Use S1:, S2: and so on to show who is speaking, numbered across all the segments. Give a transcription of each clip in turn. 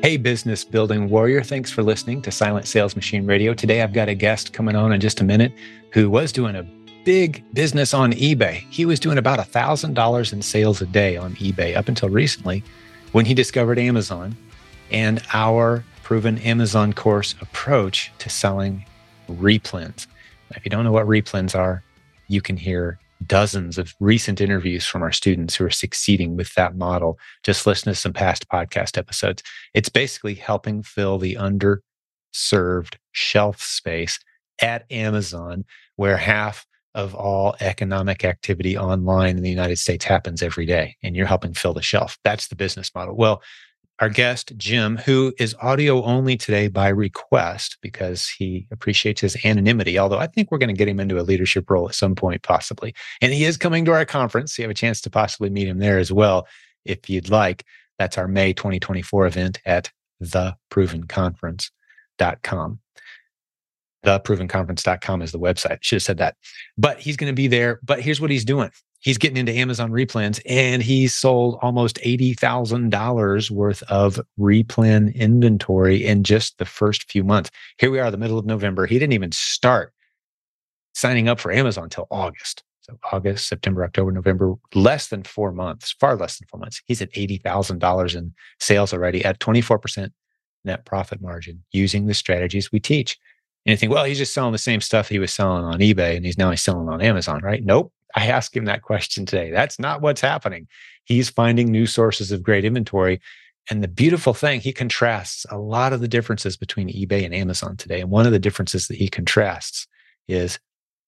S1: Hey, business building warrior. Thanks for listening to Silent Sales Machine Radio. Today, I've got a guest coming on in just a minute who was doing a big business on eBay. He was doing about $1,000 in sales a day on eBay up until recently when he discovered Amazon and our proven Amazon course approach to selling replens. If you don't know what replens are, you can hear dozens of recent interviews from our students who are succeeding with that model. Just listen to some past podcast episodes. It's basically helping fill the underserved shelf space at Amazon, where half of all economic activity online in the United States happens every day, and you're helping fill the shelf. That's the business model. Well, our guest, Jim, who is audio only today by request because he appreciates his anonymity. Although I think we're going to get him into a leadership role at some point, possibly. And he is coming to our conference. You have a chance to possibly meet him there as well, if you'd like. That's our May 2024 event at theprovenconference.com. Theprovenconference.com is the website. Should have said that. But he's going to be there. But here's what he's doing he's getting into Amazon replens and he sold almost $80,000 worth of replen inventory in just the first few months. Here we are, the middle of November. He didn't even start signing up for Amazon until August. So August, September, October, November, less than four months, far less than four months. He's at $80,000 in sales already at 24% net profit margin using the strategies we teach. And you think, well, he's just selling the same stuff he was selling on eBay and he's now he's selling on Amazon, right? Nope. I asked him that question today. That's not what's happening. He's finding new sources of great inventory. And the beautiful thing, he contrasts a lot of the differences between eBay and Amazon today. And one of the differences that he contrasts is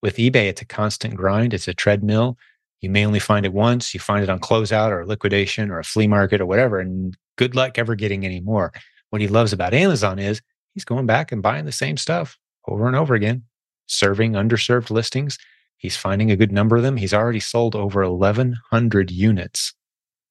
S1: with eBay, it's a constant grind, it's a treadmill. You may only find it once, you find it on closeout or liquidation or a flea market or whatever. And good luck ever getting any more. What he loves about Amazon is he's going back and buying the same stuff over and over again, serving underserved listings He's finding a good number of them. He's already sold over 1,100 units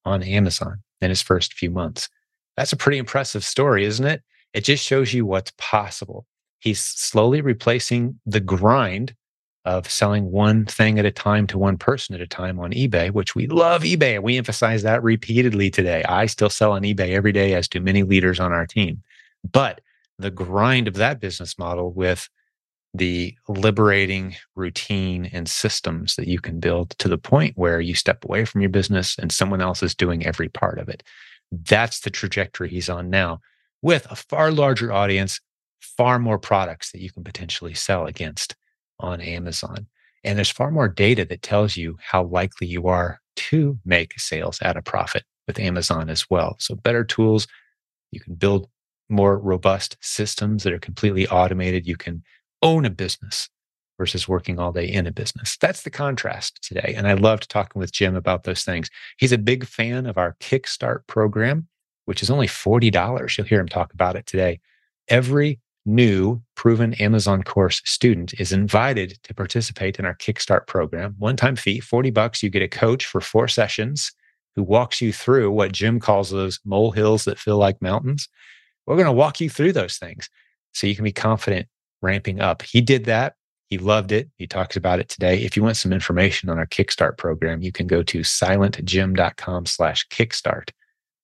S1: on Amazon in his first few months. That's a pretty impressive story, isn't it? It just shows you what's possible. He's slowly replacing the grind of selling one thing at a time to one person at a time on eBay, which we love eBay. And we emphasize that repeatedly today. I still sell on eBay every day, as do many leaders on our team. But the grind of that business model with the liberating routine and systems that you can build to the point where you step away from your business and someone else is doing every part of it. That's the trajectory he's on now with a far larger audience, far more products that you can potentially sell against on Amazon. And there's far more data that tells you how likely you are to make sales at a profit with Amazon as well. So, better tools. You can build more robust systems that are completely automated. You can own a business versus working all day in a business. That's the contrast today. And I loved talking with Jim about those things. He's a big fan of our Kickstart program, which is only $40. You'll hear him talk about it today. Every new proven Amazon course student is invited to participate in our Kickstart program. One time fee, 40 bucks. You get a coach for four sessions who walks you through what Jim calls those molehills that feel like mountains. We're going to walk you through those things so you can be confident ramping up. He did that. He loved it. He talks about it today. If you want some information on our Kickstart program, you can go to silentjim.com slash kickstart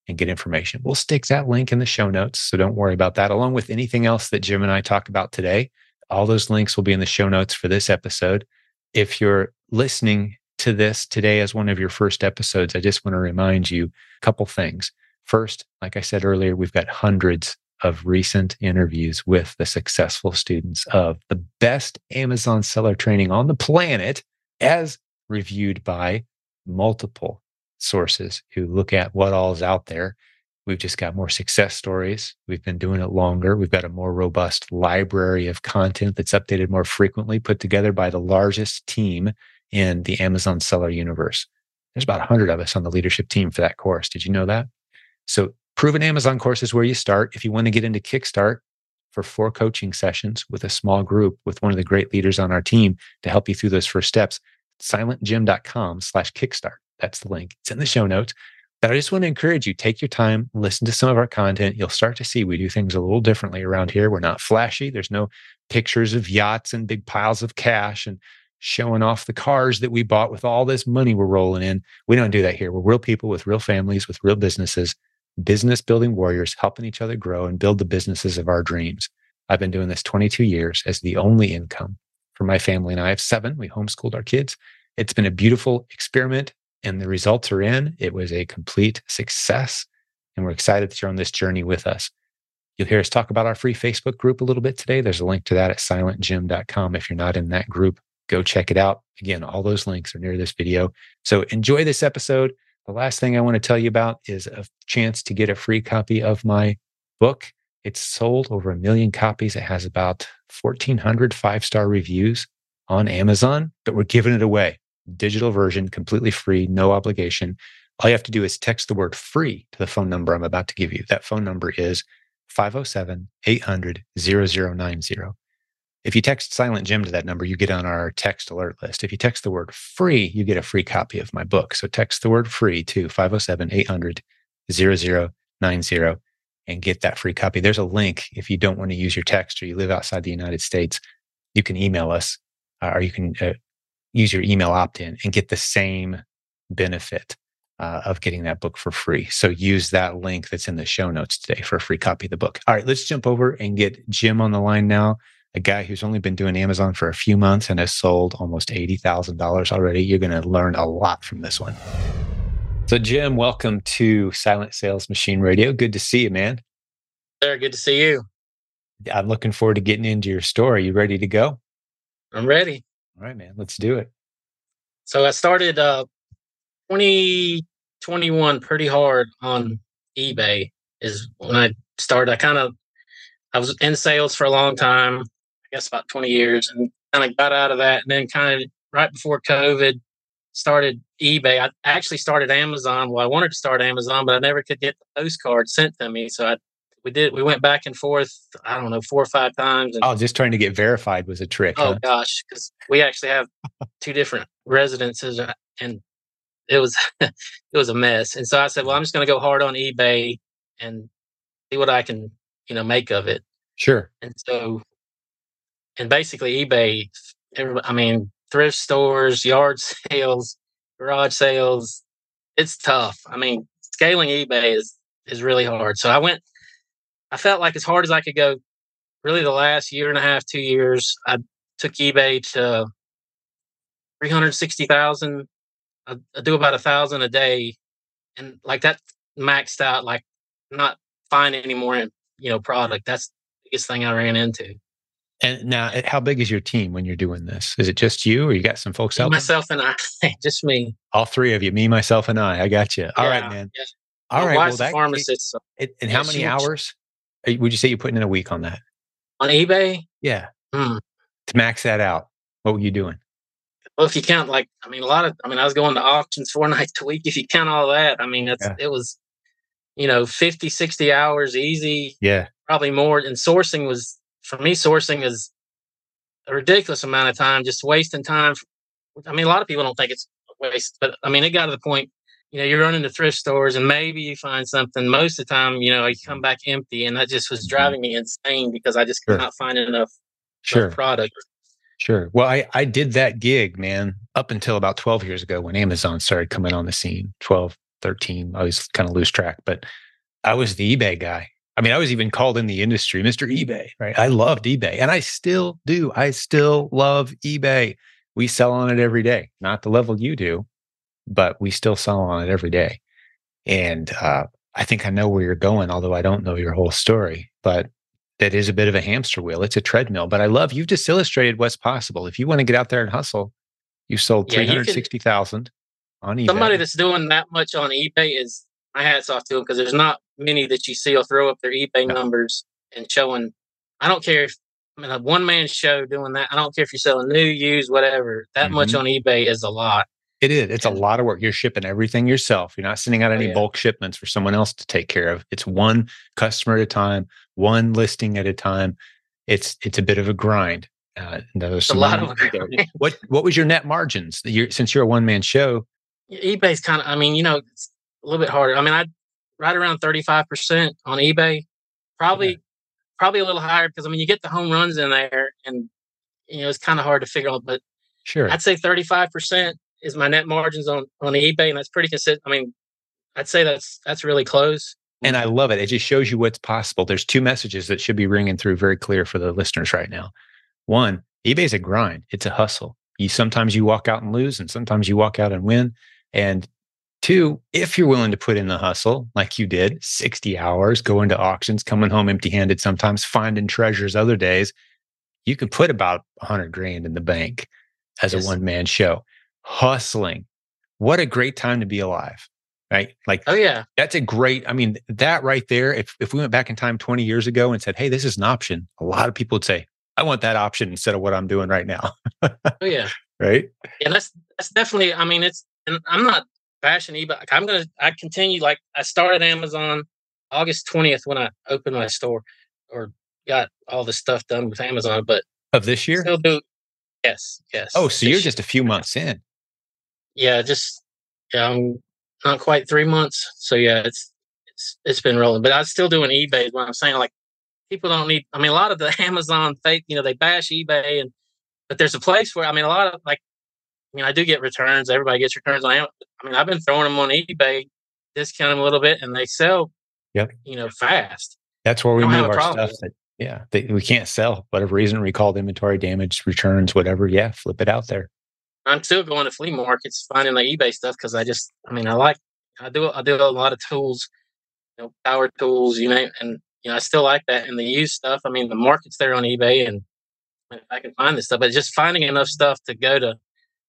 S1: and get information. We'll stick that link in the show notes. So don't worry about that, along with anything else that Jim and I talk about today. All those links will be in the show notes for this episode. If you're listening to this today as one of your first episodes, I just want to remind you a couple things. First, like I said earlier, we've got hundreds of recent interviews with the successful students of the best Amazon seller training on the planet, as reviewed by multiple sources who look at what all is out there. We've just got more success stories. We've been doing it longer. We've got a more robust library of content that's updated more frequently, put together by the largest team in the Amazon seller universe. There's about 100 of us on the leadership team for that course. Did you know that? So Proven Amazon course is where you start. If you want to get into Kickstart for four coaching sessions with a small group with one of the great leaders on our team to help you through those first steps, silentjim.com slash kickstart. That's the link. It's in the show notes. But I just want to encourage you, take your time, listen to some of our content. You'll start to see we do things a little differently around here. We're not flashy. There's no pictures of yachts and big piles of cash and showing off the cars that we bought with all this money we're rolling in. We don't do that here. We're real people with real families, with real businesses business building warriors helping each other grow and build the businesses of our dreams. I've been doing this 22 years as the only income for my family, and I have seven. We homeschooled our kids. It's been a beautiful experiment, and the results are in. It was a complete success, and we're excited that you're on this journey with us. You'll hear us talk about our free Facebook group a little bit today. There's a link to that at silentjim.com. If you're not in that group, go check it out. Again, all those links are near this video. So enjoy this episode. The last thing I want to tell you about is a chance to get a free copy of my book. It's sold over a million copies. It has about 1,400 five star reviews on Amazon, but we're giving it away. Digital version, completely free, no obligation. All you have to do is text the word free to the phone number I'm about to give you. That phone number is 507 800 0090. If you text Silent Jim to that number, you get on our text alert list. If you text the word free, you get a free copy of my book. So text the word free to 507 800 0090 and get that free copy. There's a link if you don't want to use your text or you live outside the United States. You can email us uh, or you can uh, use your email opt in and get the same benefit uh, of getting that book for free. So use that link that's in the show notes today for a free copy of the book. All right, let's jump over and get Jim on the line now. A guy who's only been doing Amazon for a few months and has sold almost $80,000 already. You're going to learn a lot from this one. So, Jim, welcome to Silent Sales Machine Radio. Good to see you, man.
S2: Sir, good to see you.
S1: I'm looking forward to getting into your story. You ready to go?
S2: I'm ready.
S1: All right, man. Let's do it.
S2: So I started uh 2021 pretty hard on eBay is when I started. I kind of I was in sales for a long time, I guess about 20 years, and kind of got out of that. And then kind of right before COVID, started eBay. I actually started Amazon. Well, I wanted to start Amazon, but I never could get the postcard sent to me. So I we did we went back and forth. I don't know four or five times. And,
S1: oh, just trying to get verified was a trick.
S2: Oh
S1: huh?
S2: gosh, because we actually have two different residences, uh, and it was it was a mess. And so I said, well, I'm just going to go hard on eBay and see what I can you know make of it.
S1: Sure.
S2: And so, and basically eBay, I mean, thrift stores, yard sales, garage sales, it's tough. I mean, scaling eBay is is really hard. So I went. I felt like as hard as I could go. Really, the last year and a half, two years, I took eBay to three hundred sixty thousand I, I do about a thousand a day, and like that maxed out. Like not finding any more, you know, product. That's the biggest thing I ran into.
S1: And now, eh, how big is your team when you're doing this? Is it just you, or you got some folks out?
S2: Myself and I, just me.
S1: All three of you, me, myself, and I. I got you. All yeah, right, man. Yeah. All
S2: My
S1: right.
S2: Well, that, pharmacist. So,
S1: it, and how many hours would you say you're putting in a week on that?
S2: On eBay?
S1: Yeah.
S2: Hmm.
S1: To max that out, what were you doing?
S2: well, if you count like, I mean, a lot of, I mean, I was going to auctions four nights a week. If you count all that, I mean, that's, yeah. it was, you know, 50, 60 hours easy.
S1: Yeah.
S2: Probably more. And sourcing was, for me, sourcing is a ridiculous amount of time, just wasting time. I mean, a lot of people don't think it's waste, but I mean, it got to the point, you know, you're running to thrift stores and maybe you find something. Most of the time, you know, you come back empty. And that just was mm-hmm. driving me insane because I just could sure. not find enough,
S1: sure.
S2: enough product.
S1: Sure. Well, I, I did that gig, man, up until about 12 years ago when Amazon started coming on the scene 12, 13. I was kind of lose track, but I was the eBay guy. I mean, I was even called in the industry Mr. eBay, right? I loved eBay and I still do. I still love eBay. We sell on it every day, not the level you do, but we still sell on it every day. And uh, I think I know where you're going, although I don't know your whole story. But that is a bit of a hamster wheel. It's a treadmill, but I love you've just illustrated what's possible. If you want to get out there and hustle, you sold yeah, 360,000 on eBay.
S2: Somebody that's doing that much on eBay is my hats off to them because there's not many that you see will throw up their eBay numbers and showing. I don't care if I mean a one man show doing that. I don't care if you're selling new, used, whatever. That mm-hmm. much on eBay is a lot.
S1: It is. It's a lot of work. You're shipping everything yourself. You're not sending out any oh, yeah. bulk shipments for someone else to take care of. It's one customer at a time, one listing at a time. It's it's a bit of a grind. Uh,
S2: there's a lot of
S1: what what was your net margins? You're, since you're a one man show,
S2: eBay's kind of. I mean, you know, it's a little bit harder. I mean, I right around thirty five percent on eBay. Probably yeah. probably a little higher because I mean, you get the home runs in there, and you know, it's kind of hard to figure out. But
S1: sure,
S2: I'd say thirty five percent is my net margins on on eBay, and that's pretty consistent. I mean, I'd say that's that's really close.
S1: And I love it. It just shows you what's possible. There's two messages that should be ringing through very clear for the listeners right now. One, eBay's a grind. It's a hustle. You sometimes you walk out and lose, and sometimes you walk out and win. And two, if you're willing to put in the hustle, like you did, 60 hours, going to auctions, coming home empty handed, sometimes finding treasures other days, you can put about 100 grand in the bank as yes. a one man show. Hustling. What a great time to be alive right? Like,
S2: oh yeah,
S1: that's a great. I mean, that right there. If if we went back in time twenty years ago and said, "Hey, this is an option," a lot of people would say, "I want that option instead of what I'm doing right now."
S2: oh yeah,
S1: right.
S2: Yeah, that's that's definitely. I mean, it's and I'm not bashing eBay. I'm gonna. I continue like I started Amazon August twentieth when I opened my store or got all the stuff done with Amazon, but
S1: of this year,
S2: still do. Yes, yes.
S1: Oh, so you're just a few months in.
S2: Yeah, just yeah. I'm not quite three months. So yeah, it's it's it's been rolling. But I'm still doing eBay. Is what I'm saying. Like people don't need. I mean, a lot of the Amazon fake. You know, they bash eBay, and but there's a place where I mean, a lot of like. I mean, I do get returns. Everybody gets returns on Amazon. I mean, I've been throwing them on eBay, discount them a little bit, and they sell.
S1: Yep.
S2: You know, fast.
S1: That's where we move our stuff. That, yeah, they, we can't sell. Whatever reason, recalled inventory, damage, returns, whatever. Yeah, flip it out there.
S2: I'm still going to flea markets, finding the eBay stuff because I just, I mean, I like, I do, I do a lot of tools, you know, power tools, you know, and you know, I still like that. And the used stuff, I mean, the market's there on eBay, and I can find this stuff, but just finding enough stuff to go to,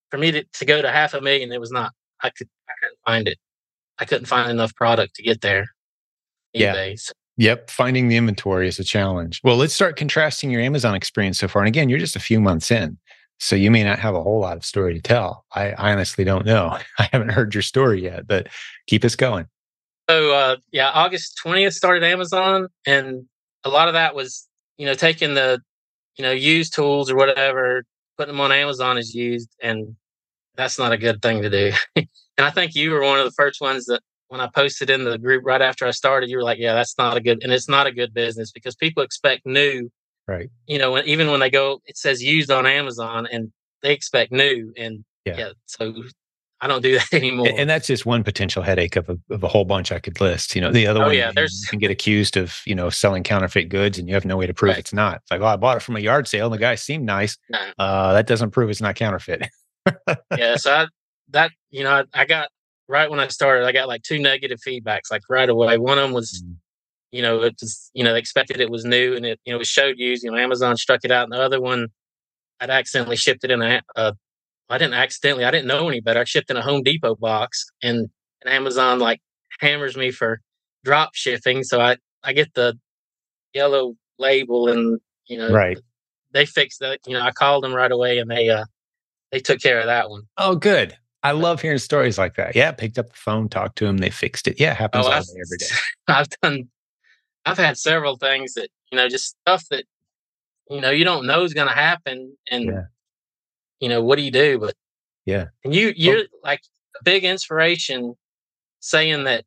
S2: for me to, to go to half a million, it was not. I could, I couldn't find it. I couldn't find enough product to get there.
S1: yeah. So. Yep. Finding the inventory is a challenge. Well, let's start contrasting your Amazon experience so far. And again, you're just a few months in. So you may not have a whole lot of story to tell. I, I honestly don't know. I haven't heard your story yet, but keep us going.
S2: So uh, yeah, August 20th started Amazon and a lot of that was, you know, taking the, you know, used tools or whatever, putting them on Amazon as used and that's not a good thing to do. and I think you were one of the first ones that when I posted in the group right after I started, you were like, yeah, that's not a good, and it's not a good business because people expect new
S1: Right.
S2: You know, when, even when they go, it says used on Amazon and they expect new. And yeah, yeah so I don't do that anymore.
S1: And that's just one potential headache of a, of a whole bunch I could list. You know, the other
S2: oh,
S1: one,
S2: yeah, there's...
S1: you can get accused of, you know, selling counterfeit goods and you have no way to prove right. it's not. It's like, oh, I bought it from a yard sale and the guy seemed nice. No. Uh, that doesn't prove it's not counterfeit.
S2: yeah. So I, that, you know, I, I, got right when I started, I got like two negative feedbacks, like right away. One of them was, mm you know, it was, you know, they expected it was new and it, you know, it showed used, you know, Amazon struck it out. And the other one, I'd accidentally shipped it in a, uh, I didn't accidentally, I didn't know any better. I shipped in a Home Depot box and, and Amazon like hammers me for drop shipping. So I, I get the yellow label and, you know,
S1: right.
S2: They fixed that. You know, I called them right away and they, uh, they took care of that one.
S1: Oh, good. I love hearing stories like that. Yeah, picked up the phone, talked to them, they fixed it. Yeah, it happens oh, all day, every day.
S2: I've done I've had several things that, you know, just stuff that, you know, you don't know is going to happen. And, yeah. You know, what do you do? But,
S1: yeah.
S2: And you, you're oh. like a big inspiration saying that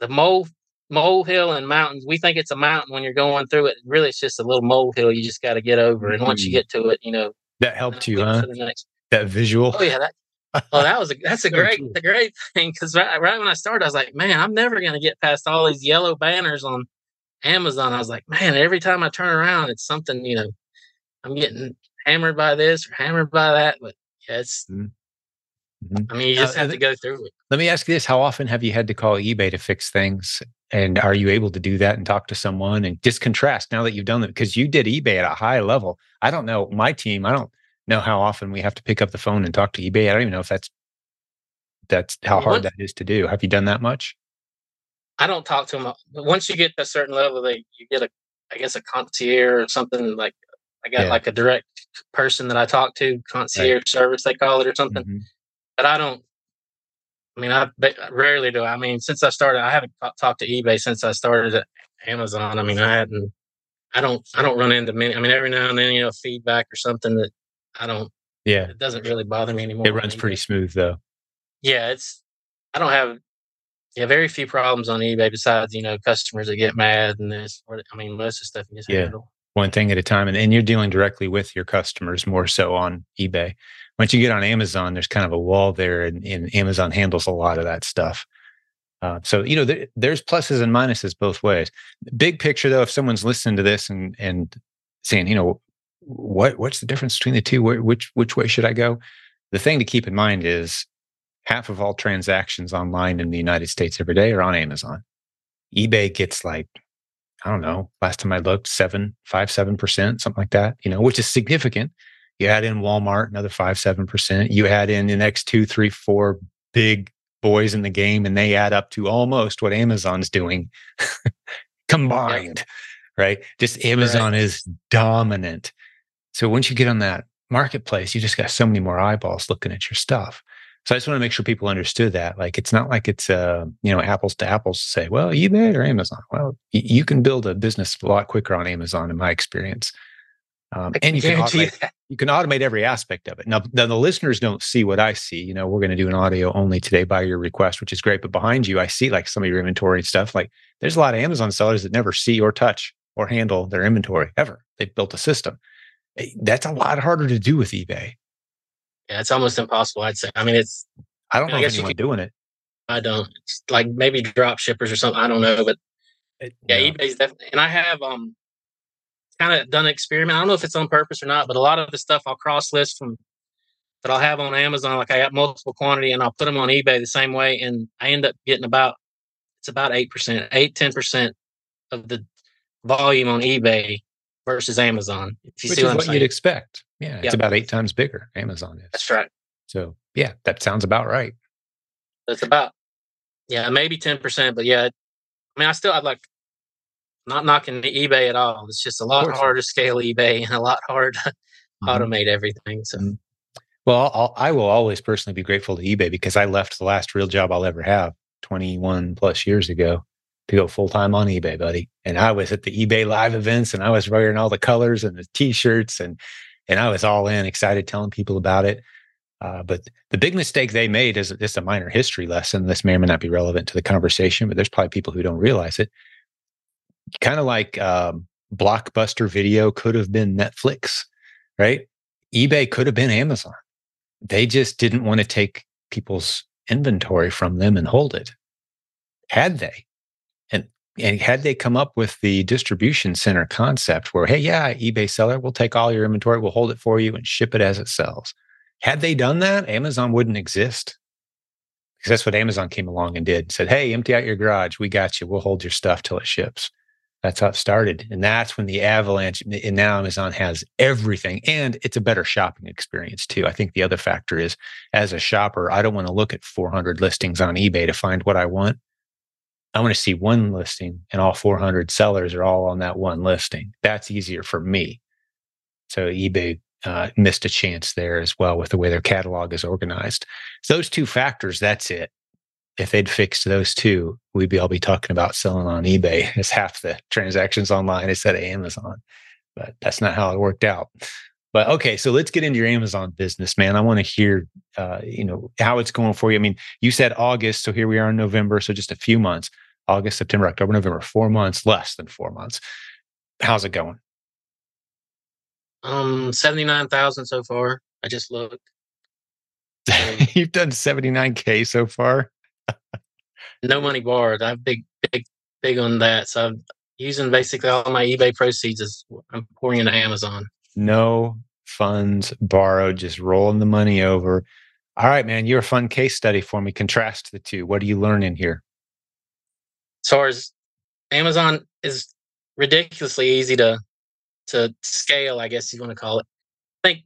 S2: the mole, molehill and mountains, we think it's a mountain when you're going through it. Really, it's just a little molehill you just got to get over. And once you mm. get to it, you know,
S1: that helped you, huh? That visual.
S2: Oh, yeah. That, oh, that was a that's a great a great thing because right, right when I started, I was like, man, I'm never gonna get past all these yellow banners on Amazon, I was like, man, every time I turn around, it's something, you know, I'm getting hammered by this or hammered by that. But yeah, it's, mm-hmm. mm-hmm. I mean, you just uh, have to go through it.
S1: Let me ask you this How often have you had to call eBay to fix things? And are you able to do that and talk to someone and just contrast now that you've done that? Because you did eBay at a high level. I don't know my team, I don't know how often we have to pick up the phone and talk to eBay. I don't even know if that's that's how hard what? that is to do. Have you done that much?
S2: I don't talk to them. But once you get to a certain level, they you get a, I guess, a concierge or something like. I got yeah. like a direct person that I talk to, concierge right. service they call it or something. Mm-hmm. But I don't. I mean, I rarely do. I mean, since I started, I haven't talked to eBay since I started at Amazon. I mean, I hadn't. I don't. I don't run into many. I mean, every now and then, you know, feedback or something that I don't.
S1: Yeah,
S2: it doesn't really bother me anymore.
S1: It runs pretty smooth though.
S2: Yeah, it's. I don't have yeah, very few problems on eBay besides, you know, customers that get mad and this. Or, I mean, most of the stuff you just yeah. handle.
S1: One thing at a time. And, and you're dealing directly with your customers more so on eBay. Once you get on Amazon, there's kind of a wall there, and, and Amazon handles a lot of that stuff. Uh, so you know, th- there's pluses and minuses both ways. Big picture, though, if someone's listening to this and and saying, you know, what what's the difference between the two? Where, which which way should I go? The thing to keep in mind is half of all transactions online in the United States every day are on Amazon. eBay gets like I don't know. Last time I looked, seven, five, seven percent, something like that. You know, which is significant. You add in Walmart, another five, seven percent. You add in the next two, three, four big boys in the game, and they add up to almost what Amazon's doing combined. Yep. Right? Just Amazon right. is dominant. So once you get on that marketplace, you just got so many more eyeballs looking at your stuff. So I just want to make sure people understood that. Like, it's not like it's uh, you know, apples to apples to say, well, eBay or Amazon. Well, y- you can build a business a lot quicker on Amazon, in my experience. Um, and you can automate, you can automate every aspect of it. Now, now the listeners don't see what I see. You know, we're going to do an audio only today by your request, which is great. But behind you, I see like some of your inventory and stuff. Like, there's a lot of Amazon sellers that never see or touch or handle their inventory ever. They've built a system. Eh, that's a lot harder to do with eBay.
S2: Yeah, it's almost impossible. I'd say. I mean, it's.
S1: I don't I know if anyone doing it.
S2: I don't. It's like maybe drop shippers or something. I don't know, but it, yeah, no. eBay's definitely. And I have um kind of done an experiment. I don't know if it's on purpose or not, but a lot of the stuff I'll cross list from that I'll have on Amazon. Like I got multiple quantity, and I'll put them on eBay the same way, and I end up getting about it's about eight percent, eight ten percent of the volume on eBay versus Amazon.
S1: If you Which see what, is what you'd expect. Yeah, it's about eight times bigger. Amazon is.
S2: That's right.
S1: So yeah, that sounds about right.
S2: That's about yeah, maybe ten percent, but yeah, I mean, I still I'd like not knocking eBay at all. It's just a lot harder to scale eBay and a lot harder to mm-hmm. automate everything. So. Mm-hmm.
S1: Well, I'll, I will always personally be grateful to eBay because I left the last real job I'll ever have 21 plus years ago to go full time on eBay, buddy. And I was at the eBay live events and I was wearing all the colors and the t-shirts and and I was all in, excited, telling people about it. Uh, but the big mistake they made is just a minor history lesson. This may or may not be relevant to the conversation, but there's probably people who don't realize it. Kind of like um, Blockbuster Video could have been Netflix, right? eBay could have been Amazon. They just didn't want to take people's inventory from them and hold it. Had they, and had they come up with the distribution center concept where, hey, yeah, eBay seller, we'll take all your inventory, we'll hold it for you and ship it as it sells. Had they done that, Amazon wouldn't exist. Because that's what Amazon came along and did. Said, hey, empty out your garage. We got you. We'll hold your stuff till it ships. That's how it started. And that's when the avalanche, and now Amazon has everything. And it's a better shopping experience too. I think the other factor is as a shopper, I don't want to look at 400 listings on eBay to find what I want. I want to see one listing and all 400 sellers are all on that one listing. That's easier for me. So eBay uh, missed a chance there as well with the way their catalog is organized. So those two factors, that's it. If they'd fixed those two, we'd be all be talking about selling on eBay as half the transactions online instead of Amazon. But that's not how it worked out. But okay, so let's get into your Amazon business, man. I want to hear, uh, you know, how it's going for you. I mean, you said August, so here we are in November, so just a few months. August, September, October, November, four months, less than four months. How's it going?
S2: Um, seventy nine thousand so far. I just looked.
S1: You've done seventy nine k so far.
S2: no money borrowed. I'm big, big, big on that. So I'm using basically all my eBay proceeds is I'm pouring into Amazon
S1: no funds borrowed, just rolling the money over. All right, man, you're a fun case study for me. Contrast the two. What do you learn in here?
S2: Far as Amazon is ridiculously easy to to scale, I guess you want to call it. I think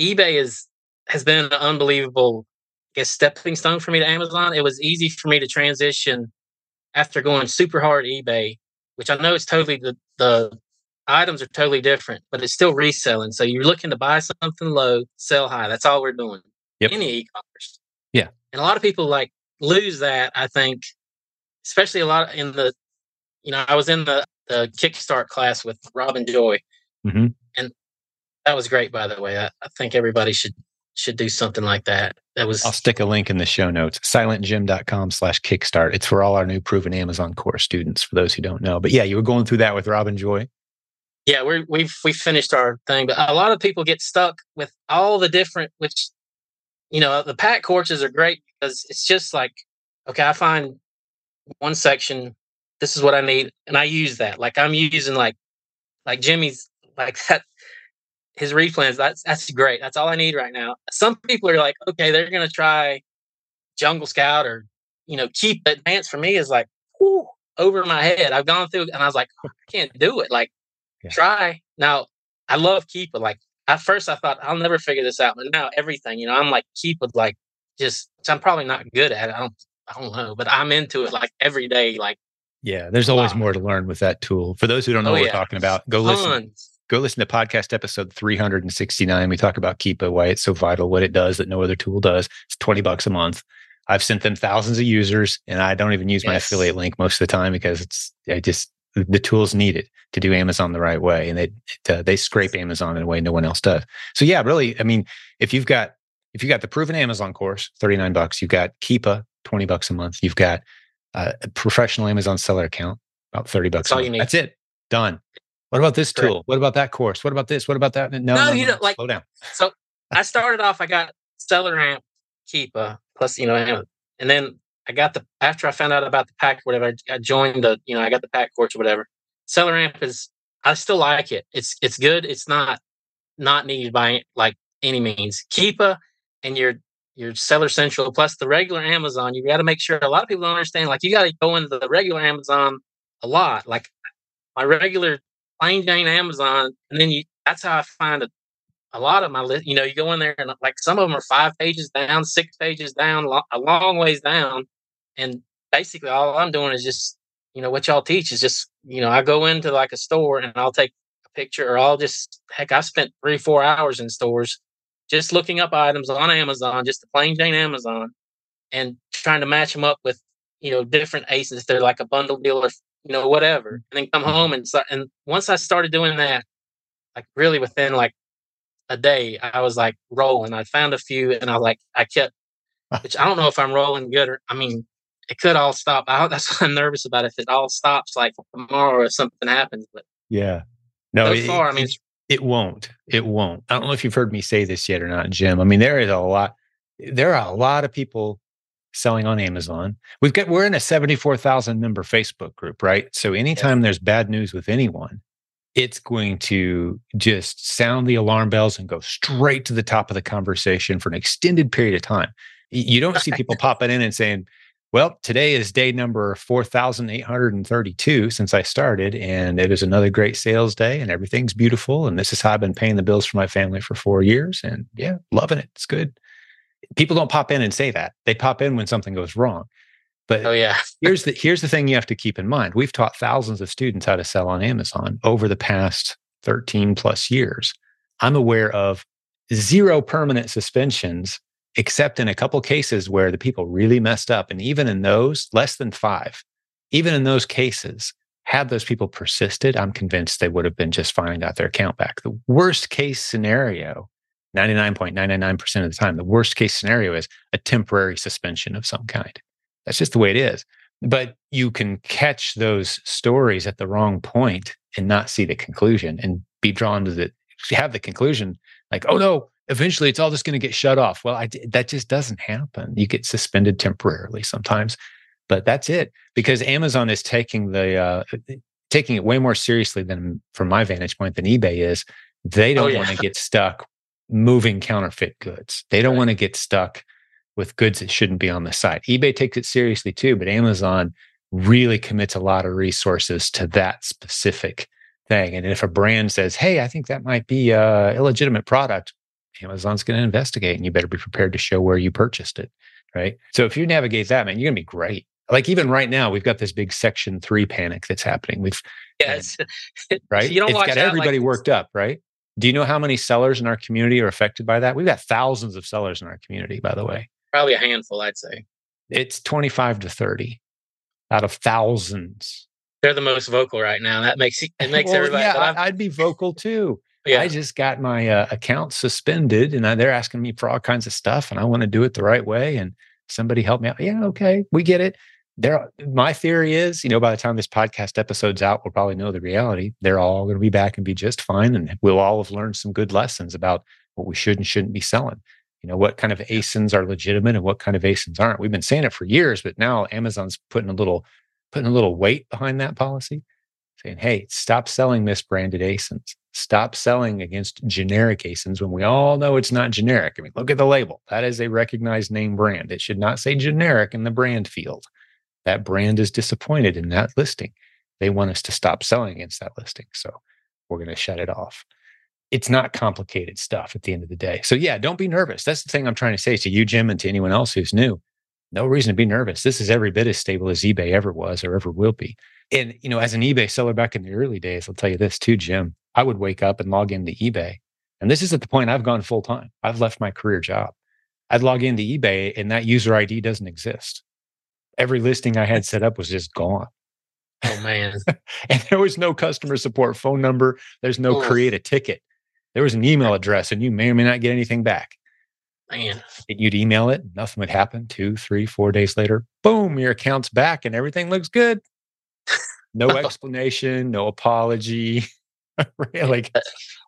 S2: eBay is has been an unbelievable I guess stepping stone for me to Amazon. It was easy for me to transition after going super hard eBay, which I know it's totally the the items are totally different, but it's still reselling. So you're looking to buy something low, sell high. That's all we're doing.
S1: Yep.
S2: Any e-commerce.
S1: Yeah.
S2: And a lot of people like lose that, I think, especially a lot in the, you know, I was in the, the Kickstart class with Robin Joy.
S1: Mm-hmm.
S2: And that was great, by the way. I, I think everybody should should do something like that. That was
S1: I'll stick a link in the show notes, silentjim.com slash kickstart. It's for all our new proven Amazon course students, for those who don't know. But yeah, you were going through that with Robin Joy
S2: yeah, we're, we've we finished our thing, but a lot of people get stuck with all the different, which you know, the PAC courses are great because it's just like, okay, I find one section. This is what I need, and I use that. Like I'm using like like Jimmy's like that. His replens. That's that's great. That's all I need right now. Some people are like, okay, they're gonna try Jungle Scout or you know keep advanced. For me, is like whew, over my head. I've gone through, and I was like, oh, I can't do it. Like yeah. try now. I love Keepa. Like at first, I thought I'll never figure this out, but now everything, you know, I'm like Keepa. Like just I'm probably not good at it. I don't I don't know, but I'm into it like every day. Like
S1: yeah, there's always wow. more to learn with that tool. For those who don't know oh, what yeah. we're talking about, go Tons. listen. Go listen to podcast episode 369. We talk about Keepa, why it's so vital, what it does that no other tool does. It's 20 bucks a month. I've sent them thousands of users and I don't even use yes. my affiliate link most of the time because it's I just the tools needed to do Amazon the right way, and they uh, they scrape Amazon in a way no one else does. So yeah, really, I mean, if you've got if you got the proven Amazon course, thirty nine bucks, you've got Keepa, twenty bucks a month, you've got uh, a professional Amazon seller account, about thirty bucks. That's all you need. That's it, done. What about this Correct. tool? What about that course? What about this? What about that? No, no,
S2: no you know, like slow down. So I started off. I got SellerAmp, Keepa, plus you know, and then I got the after I found out about the PAC, whatever. I, I joined the, you know, I got the PAC course or whatever. SellerAmp is, I still like it. It's it's good. It's not not needed by like any means. Keepa and your your Seller Central plus the regular Amazon. You got to make sure. A lot of people don't understand. Like you got to go into the regular Amazon a lot. Like my regular plain Jane Amazon, and then you. That's how I find a a lot of my list, you know, you go in there and like some of them are five pages down, six pages down, a long ways down. And basically all I'm doing is just, you know, what y'all teach is just, you know, I go into like a store and I'll take a picture or I'll just, heck, I spent three, four hours in stores just looking up items on Amazon, just the plain Jane Amazon and trying to match them up with, you know, different aces. They're like a bundle deal or, you know, whatever. And then come home and. And once I started doing that, like really within like a day, I was like rolling. I found a few and I like, I kept, which I don't know if I'm rolling good or, I mean, it could all stop. I, that's what I'm nervous about. If it all stops like tomorrow or something happens, but
S1: yeah, no, so it, far, I mean, it, it won't. It won't. I don't know if you've heard me say this yet or not, Jim. I mean, there is a lot. There are a lot of people selling on Amazon. We've got we're in a seventy four thousand member Facebook group, right? So anytime there's bad news with anyone, it's going to just sound the alarm bells and go straight to the top of the conversation for an extended period of time. You don't see people popping in and saying, well, today is day number 4,832 since I started, and it is another great sales day, and everything's beautiful. And this is how I've been paying the bills for my family for four years. And yeah, loving it. It's good. People don't pop in and say that. They pop in when something goes wrong. But
S2: oh yeah,
S1: here's the here's the thing you have to keep in mind. We've taught thousands of students how to sell on Amazon over the past 13 plus years. I'm aware of zero permanent suspensions except in a couple cases where the people really messed up. And even in those, less than five, even in those cases, had those people persisted, I'm convinced they would have been just fine, got their account back. The worst case scenario, 99.999% of the time, the worst case scenario is a temporary suspension of some kind. That's just the way it is. But you can catch those stories at the wrong point and not see the conclusion and be drawn to the, have the conclusion like, oh no, eventually it's all just going to get shut off. Well, I, that just doesn't happen. You get suspended temporarily sometimes, but that's it because Amazon is taking the uh, taking it way more seriously than, from my vantage point, than eBay is. They oh, don't oh, yeah. want to get stuck moving counterfeit goods. They don't right. want to get stuck with goods that shouldn't be on the site. eBay takes it seriously too, but Amazon really commits a lot of resources to that specific thing. And if a brand says, "Hey, I think that might be a illegitimate product," Amazon's going to investigate and you better be prepared to show where you purchased it. Right. So if you navigate that, man, you're going to be great. Like even right now, we've got this big section three panic that's happening. We've,
S2: yes,
S1: right. you don't it's got everybody like worked up. Right. Do you know how many sellers in our community are affected by that? We've got thousands of sellers in our community, by the way.
S2: Probably a handful, I'd say.
S1: It's 25 to 30 out of thousands.
S2: They're the most vocal right now. That makes it makes well, everybody.
S1: Yeah, I'd be vocal too. Yeah. I just got my uh, account suspended and I, they're asking me for all kinds of stuff and I want to do it the right way. And somebody help me out. Yeah, okay, we get it. There, my theory is, you know, by the time this podcast episode's out, we'll probably know the reality. They're all going to be back and be just fine, and we'll all have learned some good lessons about what we should and shouldn't be selling. you know what kind of asins are legitimate and what kind of asins aren't we've been saying it for years but now amazon's putting a little putting a little weight behind that policy saying hey stop selling misbranded asins stop selling against generic asins when we all know it's not generic i mean look at the label that is a recognized name brand it should not say generic in the brand field that brand is disappointed in that listing they want us to stop selling against that listing so we're going to shut it off it's not complicated stuff at the end of the day. So yeah, don't be nervous. That's the thing I'm trying to say to you, Jim, and to anyone else who's new. No reason to be nervous. This is every bit as stable as eBay ever was or ever will be. And you know, as an eBay seller back in the early days, I'll tell you this too, Jim. I would wake up and log into eBay. And this is at the point I've gone full time. I've left my career job. I'd log into eBay and that user ID doesn't exist. Every listing I had set up was just gone.
S2: Oh man.
S1: and there was no customer support phone number. There's no create a ticket there was an email address and you may or may not get anything back.
S2: Man.
S1: You'd email it, nothing would happen. Two, three, four days later, boom, your account's back and everything looks good. No explanation, no apology. like, uh,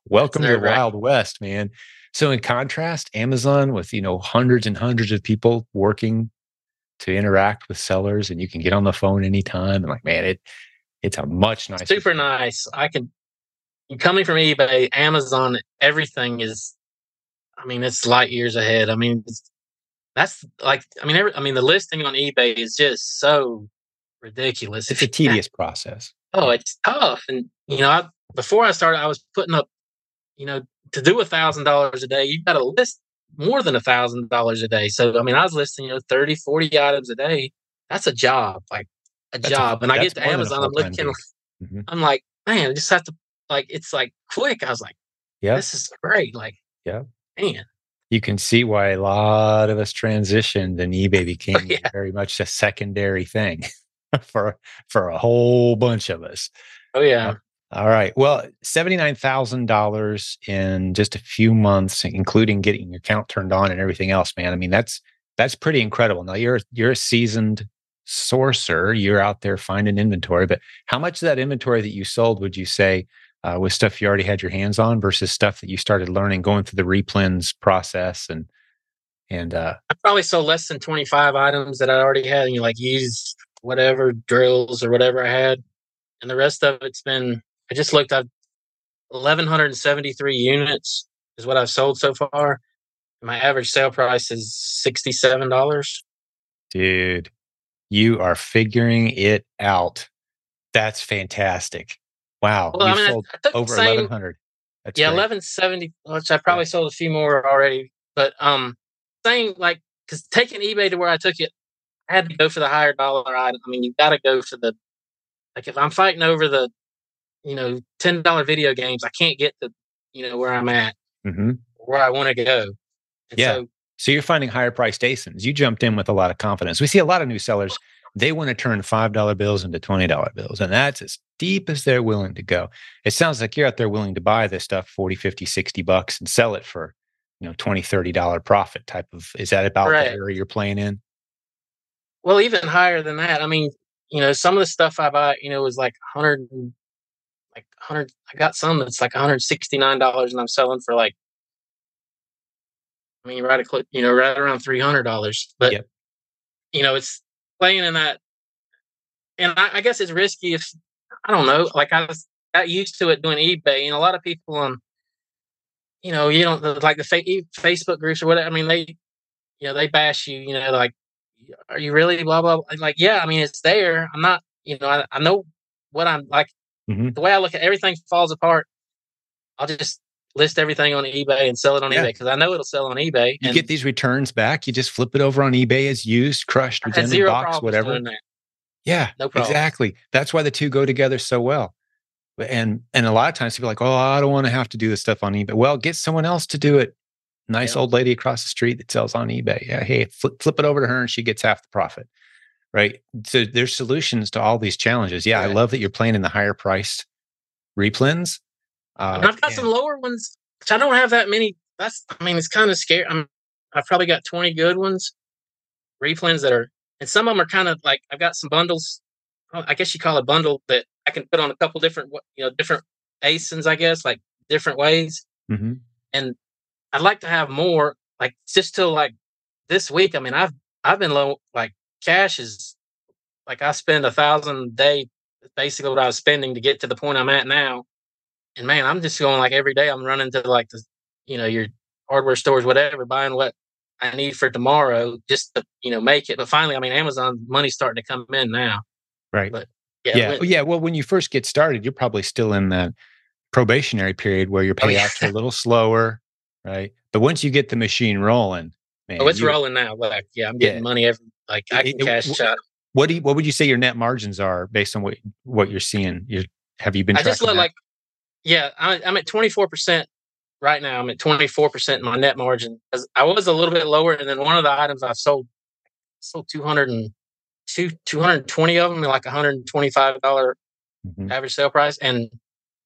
S1: welcome to the right. Wild West, man. So, in contrast, Amazon with you know hundreds and hundreds of people working to interact with sellers, and you can get on the phone anytime. And like, man, it it's a much nicer.
S2: Super thing. nice. I can coming from eBay, Amazon, everything is, I mean, it's light years ahead. I mean, that's like, I mean, every, I mean, the listing on eBay is just so ridiculous.
S1: It's a tedious process.
S2: Oh, it's tough. And, you know, I, before I started, I was putting up, you know, to do a thousand dollars a day, you've got to list more than a thousand dollars a day. So, I mean, I was listing, you know, 30, 40 items a day. That's a job, like a that's job. A, and I get to Amazon, I'm looking, mm-hmm. I'm like, man, I just have to like it's like quick. I was like, yeah, this is great. Like,
S1: yeah,
S2: man.
S1: You can see why a lot of us transitioned and eBay became yeah. very much a secondary thing for for a whole bunch of us.
S2: Oh yeah.
S1: All right. Well, $79,000 in just a few months, including getting your account turned on and everything else, man. I mean, that's that's pretty incredible. Now you're you're a seasoned sourcer. You're out there finding inventory, but how much of that inventory that you sold would you say uh, with stuff you already had your hands on versus stuff that you started learning going through the replens process and and uh,
S2: I probably sold less than 25 items that I already had and you like used whatever drills or whatever I had and the rest of it's been I just looked at 1173 units is what I've sold so far my average sale price is $67
S1: dude you are figuring it out that's fantastic Wow. Well, you I mean, sold I, I over same, 1100.
S2: That's yeah, 1170, which I probably yeah. sold a few more already. But um, saying like, because taking eBay to where I took it, I had to go for the higher dollar item. I mean, you got to go for the, like, if I'm fighting over the, you know, $10 video games, I can't get to, you know, where I'm at, mm-hmm. where I want to go.
S1: And yeah. So, so you're finding higher priced ASINs. You jumped in with a lot of confidence. We see a lot of new sellers they want to turn $5 bills into $20 bills. And that's as deep as they're willing to go. It sounds like you're out there willing to buy this stuff 40, 50, 60 bucks and sell it for, you know, 20, $30 profit type of, is that about right. the area you're playing in?
S2: Well, even higher than that. I mean, you know, some of the stuff I buy, you know, was like 100, 100, I got some that's like $169 and I'm selling for like, I mean, right, a, you know, right around $300. But, yep. you know, it's, playing in that, and I, I, guess it's risky if I don't know. Like I was got used to it doing eBay, and a lot of people on, you know, you don't like the fa- Facebook groups or whatever. I mean, they, you know, they bash you. You know, like, are you really blah blah? blah. Like, yeah, I mean, it's there. I'm not. You know, I, I know what I'm like. Mm-hmm. The way I look at everything falls apart. I'll just list everything on eBay and sell it on yeah. eBay because I know it'll sell on eBay.
S1: You get these returns back. You just flip it over on eBay as used, crushed, redundant box, whatever. Yeah, no problem. Exactly. That's why the two go together so well. And and a lot of times people are like, oh, I don't want to have to do this stuff on eBay. Well, get someone else to do it. Nice yeah. old lady across the street that sells on eBay. Yeah, hey, flip, flip it over to her and she gets half the profit. Right. So there's solutions to all these challenges. Yeah, I love that you're playing in the higher priced replens
S2: uh, I've got some lower ones, which I don't have that many. That's, I mean, it's kind of scary. I'm, I've probably got 20 good ones, replens that are, and some of them are kind of like, I've got some bundles. I guess you call a bundle that I can put on a couple different, you know, different ASINs, I guess, like different ways. Mm-hmm. And I'd like to have more, like just till like this week. I mean, I've I've been low. Like cash is like I spend a thousand a day, basically what I was spending to get to the point I'm at now. And man, I'm just going like every day. I'm running to like the, you know, your hardware stores, whatever, buying what I need for tomorrow just to you know make it. But finally, I mean, Amazon money's starting to come in now.
S1: Right.
S2: But
S1: yeah, yeah. When, yeah. Well, when you first get started, you're probably still in that probationary period where your oh, payouts oh, yeah. are a little slower, right? But once you get the machine rolling, oh,
S2: man, oh, it's you, rolling now. Like, yeah, I'm getting yeah. money every like I can it, cash out.
S1: What do you, what would you say your net margins are based on what what you're seeing? You have you been?
S2: I just that? like, yeah, I, I'm at 24 percent right now. I'm at 24 percent my net margin I was a little bit lower, and then one of the items I sold sold 200 and two 220 of them like 125 dollar mm-hmm. average sale price, and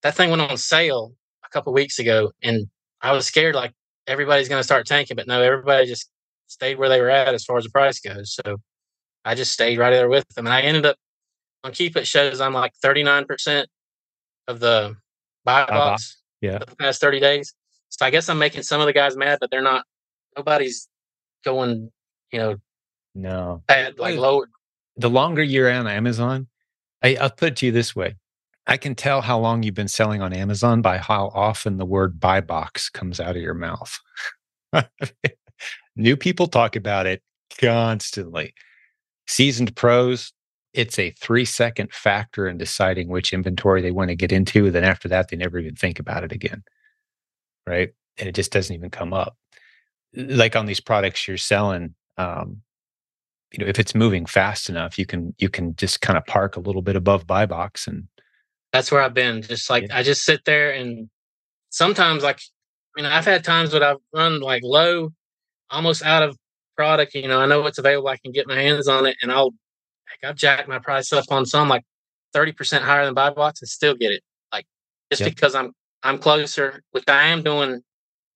S2: that thing went on sale a couple weeks ago, and I was scared like everybody's going to start tanking, but no, everybody just stayed where they were at as far as the price goes. So I just stayed right there with them, and I ended up on Keepa shows I'm like 39 percent of the buy box.
S1: Yeah,
S2: the past 30 days. So I guess I'm making some of the guys mad, but they're not. Nobody's going, you know,
S1: no
S2: bad like lower.
S1: The longer you're on Amazon, I, I'll put it to you this way: I can tell how long you've been selling on Amazon by how often the word buy box comes out of your mouth. New people talk about it constantly. Seasoned pros, it's a three second factor in deciding which inventory they want to get into. Then after that, they never even think about it again. Right. And it just doesn't even come up. Like on these products you're selling, um, you know, if it's moving fast enough, you can you can just kind of park a little bit above buy box and
S2: that's where I've been. Just like yeah. I just sit there and sometimes like I mean I've had times when I've run like low, almost out of product. You know, I know what's available. I can get my hands on it, and I'll like I've jacked my price up on some like thirty percent higher than buy box and still get it. Like just yep. because I'm I'm closer. Which I am doing.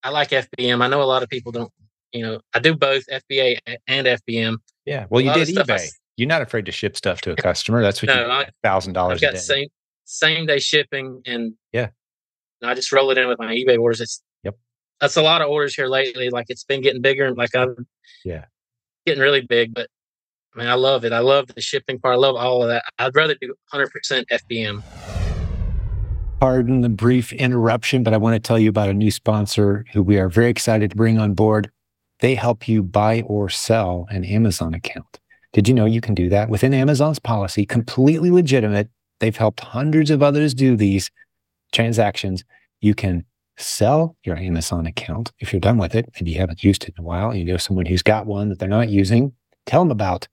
S2: I like FBM. I know a lot of people don't. You know, I do both FBA and FBM.
S1: Yeah. Well, you did eBay. I, You're not afraid to ship stuff to a customer. That's what no, you thousand dollars.
S2: Got same same day shipping, and
S1: yeah,
S2: I just roll it in with my eBay orders. It's that's a lot of orders here lately. Like it's been getting bigger, like I'm
S1: yeah,
S2: getting really big. But I mean, I love it. I love the shipping part. I love all of that. I'd rather do 100% FBM.
S1: Pardon the brief interruption, but I want to tell you about a new sponsor who we are very excited to bring on board. They help you buy or sell an Amazon account. Did you know you can do that within Amazon's policy, completely legitimate? They've helped hundreds of others do these transactions. You can sell your Amazon account if you're done with it and you haven't used it in a while. You know someone who's got one that they're not using. Tell them about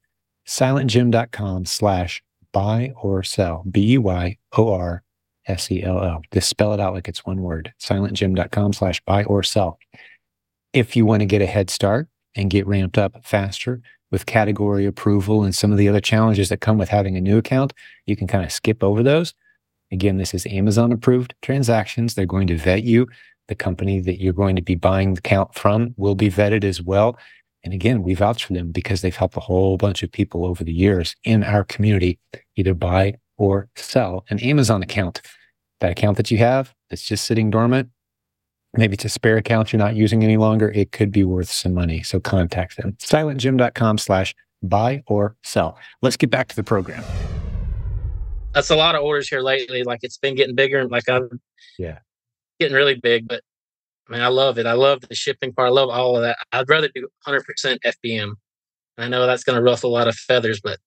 S1: silentjim.com slash buy or sell. B U Y O R S E L L. Just spell it out like it's one word. Silentjim.com slash buy or sell. If you want to get a head start and get ramped up faster, with category approval and some of the other challenges that come with having a new account, you can kind of skip over those. Again, this is Amazon approved transactions. They're going to vet you. The company that you're going to be buying the account from will be vetted as well. And again, we vouch for them because they've helped a whole bunch of people over the years in our community either buy or sell an Amazon account. That account that you have that's just sitting dormant, maybe it's a spare account you're not using any longer, it could be worth some money. So contact them. Silentjim.com slash buy or sell. Let's get back to the program.
S2: That's a lot of orders here lately. Like it's been getting bigger. And like I'm
S1: yeah,
S2: getting really big, but I mean, I love it. I love the shipping part. I love all of that. I'd rather do 100% FBM. I know that's going to ruffle a lot of feathers, but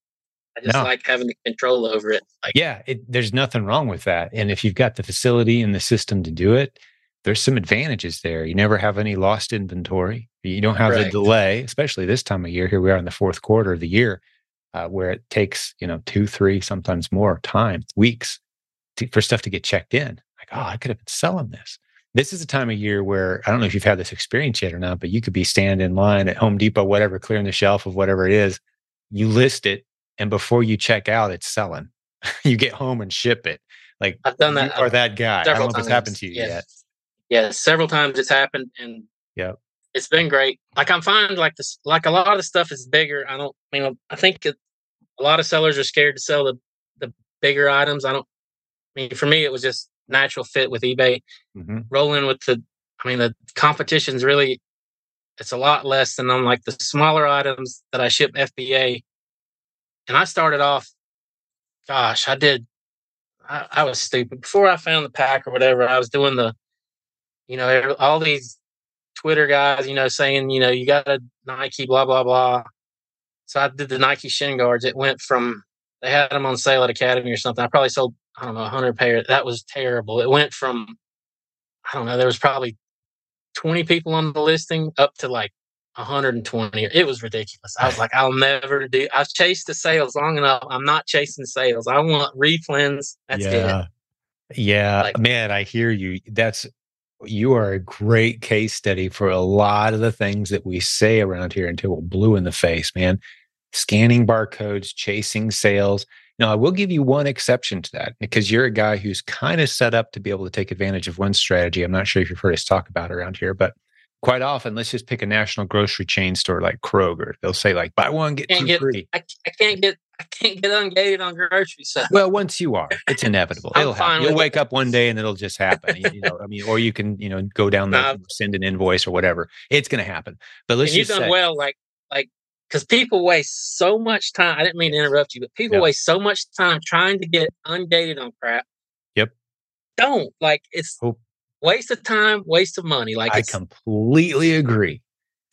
S2: I just no. like having the control over it. Like,
S1: yeah, it, there's nothing wrong with that. And if you've got the facility and the system to do it, there's some advantages there. You never have any lost inventory. You don't have right. the delay, especially this time of year. Here we are in the fourth quarter of the year, uh, where it takes you know two, three, sometimes more time, weeks, to, for stuff to get checked in. Like, oh, I could have been selling this. This is a time of year where I don't know if you've had this experience yet or not, but you could be standing in line at Home Depot, whatever, clearing the shelf of whatever it is. You list it, and before you check out, it's selling. you get home and ship it. Like
S2: I've done that.
S1: Or that guy. I don't know if it's happened to you yes. yet
S2: yeah, several times it's happened, and
S1: yeah,
S2: it's been great. Like I'm finding like this, like a lot of the stuff is bigger. I don't, you know, I think it, a lot of sellers are scared to sell the the bigger items. I don't. I mean, for me, it was just natural fit with eBay. Mm-hmm. Rolling with the, I mean, the competition's really it's a lot less than on like the smaller items that I ship FBA. And I started off, gosh, I did, I, I was stupid. Before I found the PAC or whatever, I was doing the, you know, all these Twitter guys, you know, saying, you know, you got a Nike, blah, blah, blah. So I did the Nike shin guards. It went from, they had them on sale at Academy or something. I probably sold, I don't know, 100 pairs. That was terrible. It went from, I don't know, there was probably 20 people on the listing up to like 120. It was ridiculous. I was like, I'll never do. I've chased the sales long enough. I'm not chasing sales. I want replens. That's
S1: yeah.
S2: it.
S1: Yeah, like, man, I hear you. That's you are a great case study for a lot of the things that we say around here until we're blue in the face, man. Scanning barcodes, chasing sales. Now, I will give you one exception to that because you're a guy who's kind of set up to be able to take advantage of one strategy. I'm not sure if you've heard us talk about around here, but quite often, let's just pick a national grocery chain store like Kroger. They'll say like buy one get two
S2: get,
S1: free.
S2: I, I, can't get I can't get ungated on grocery stuff.
S1: Well, once you are, it's inevitable. it'll happen. You'll wake it. up one day and it'll just happen. you, know, I mean, or you can you know go down there, send an invoice or whatever. It's going to happen. But let's
S2: and you've
S1: done
S2: say, well, like like because people waste so much time. I didn't mean to interrupt you, but people waste so much time trying to get ungated on crap.
S1: Yep.
S2: Don't like it's oh waste of time, waste of money. Like
S1: I completely agree.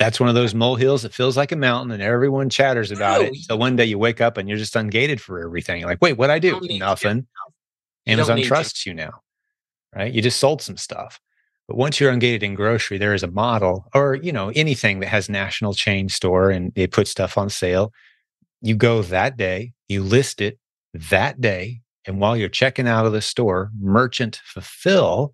S1: That's one of those molehills that feels like a mountain and everyone chatters about it. So one day you wake up and you're just ungated for everything. You're like, wait, what I do? Nothing. Amazon trusts you now, right? You just sold some stuff. But once you're ungated in grocery, there is a model or, you know, anything that has national chain store and they put stuff on sale. You go that day, you list it that day. And while you're checking out of the store, merchant fulfill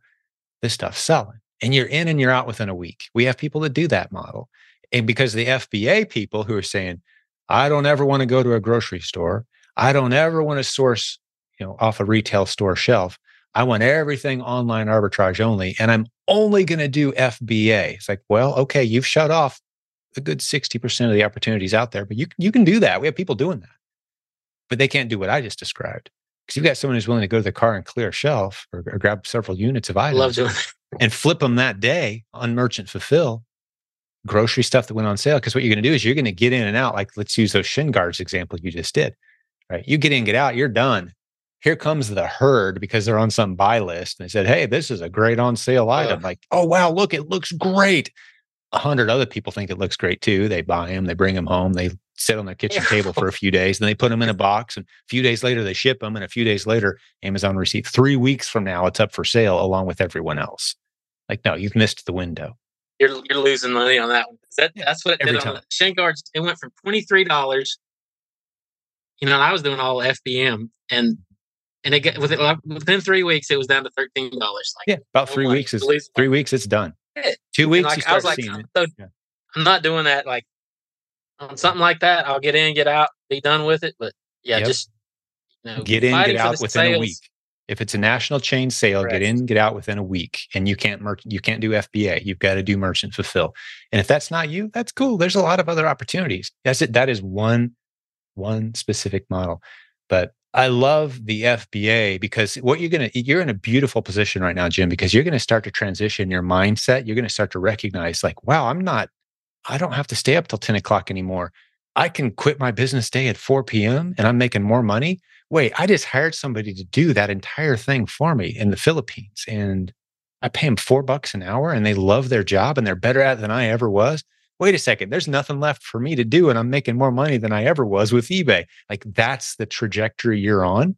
S1: this stuff's selling. And you're in and you're out within a week. We have people that do that model. And because the FBA people who are saying, I don't ever want to go to a grocery store. I don't ever want to source, you know, off a retail store shelf. I want everything online arbitrage only. And I'm only going to do FBA. It's like, well, okay, you've shut off a good 60% of the opportunities out there, but you, you can do that. We have people doing that, but they can't do what I just described because you've got someone who's willing to go to the car and clear a shelf or, or grab several units of items
S2: Love doing
S1: and flip them that day on merchant fulfill grocery stuff that went on sale. Because what you're going to do is you're going to get in and out. Like let's use those shin guards example you just did, right? You get in, get out, you're done. Here comes the herd because they're on some buy list and they said, Hey, this is a great on sale item. Like, oh, wow, look, it looks great. A hundred other people think it looks great too. They buy them, they bring them home, they sit on their kitchen table for a few days, and they put them in a box. And a few days later, they ship them. And a few days later, Amazon receipt. Three weeks from now, it's up for sale along with everyone else. Like, no, you've missed the window.
S2: You're you're losing money on that one. That, that's what it Every did time. on. It went from twenty three dollars. You know, I was doing all FBM, and and it got within, within three weeks, it was down to thirteen dollars.
S1: Like, yeah, about three weeks is three weeks. It's done. Two weeks, like, you start like, it. So,
S2: yeah. I'm not doing that. Like on something like that, I'll get in, get out, be done with it. But yeah, yep. just
S1: you know, get in, get out within sales. a week. If it's a national chain sale, Correct. get in, get out within a week, and you can't mer- you can't do FBA. You've got to do merchant fulfill. And if that's not you, that's cool. There's a lot of other opportunities. That's it. That is one one specific model. But I love the FBA because what you're going to, you're in a beautiful position right now, Jim, because you're going to start to transition your mindset. You're going to start to recognize, like, wow, I'm not, I don't have to stay up till 10 o'clock anymore. I can quit my business day at 4 p.m. and I'm making more money. Wait, I just hired somebody to do that entire thing for me in the Philippines. And I pay them four bucks an hour and they love their job and they're better at it than I ever was wait a second, there's nothing left for me to do. And I'm making more money than I ever was with eBay. Like that's the trajectory you're on.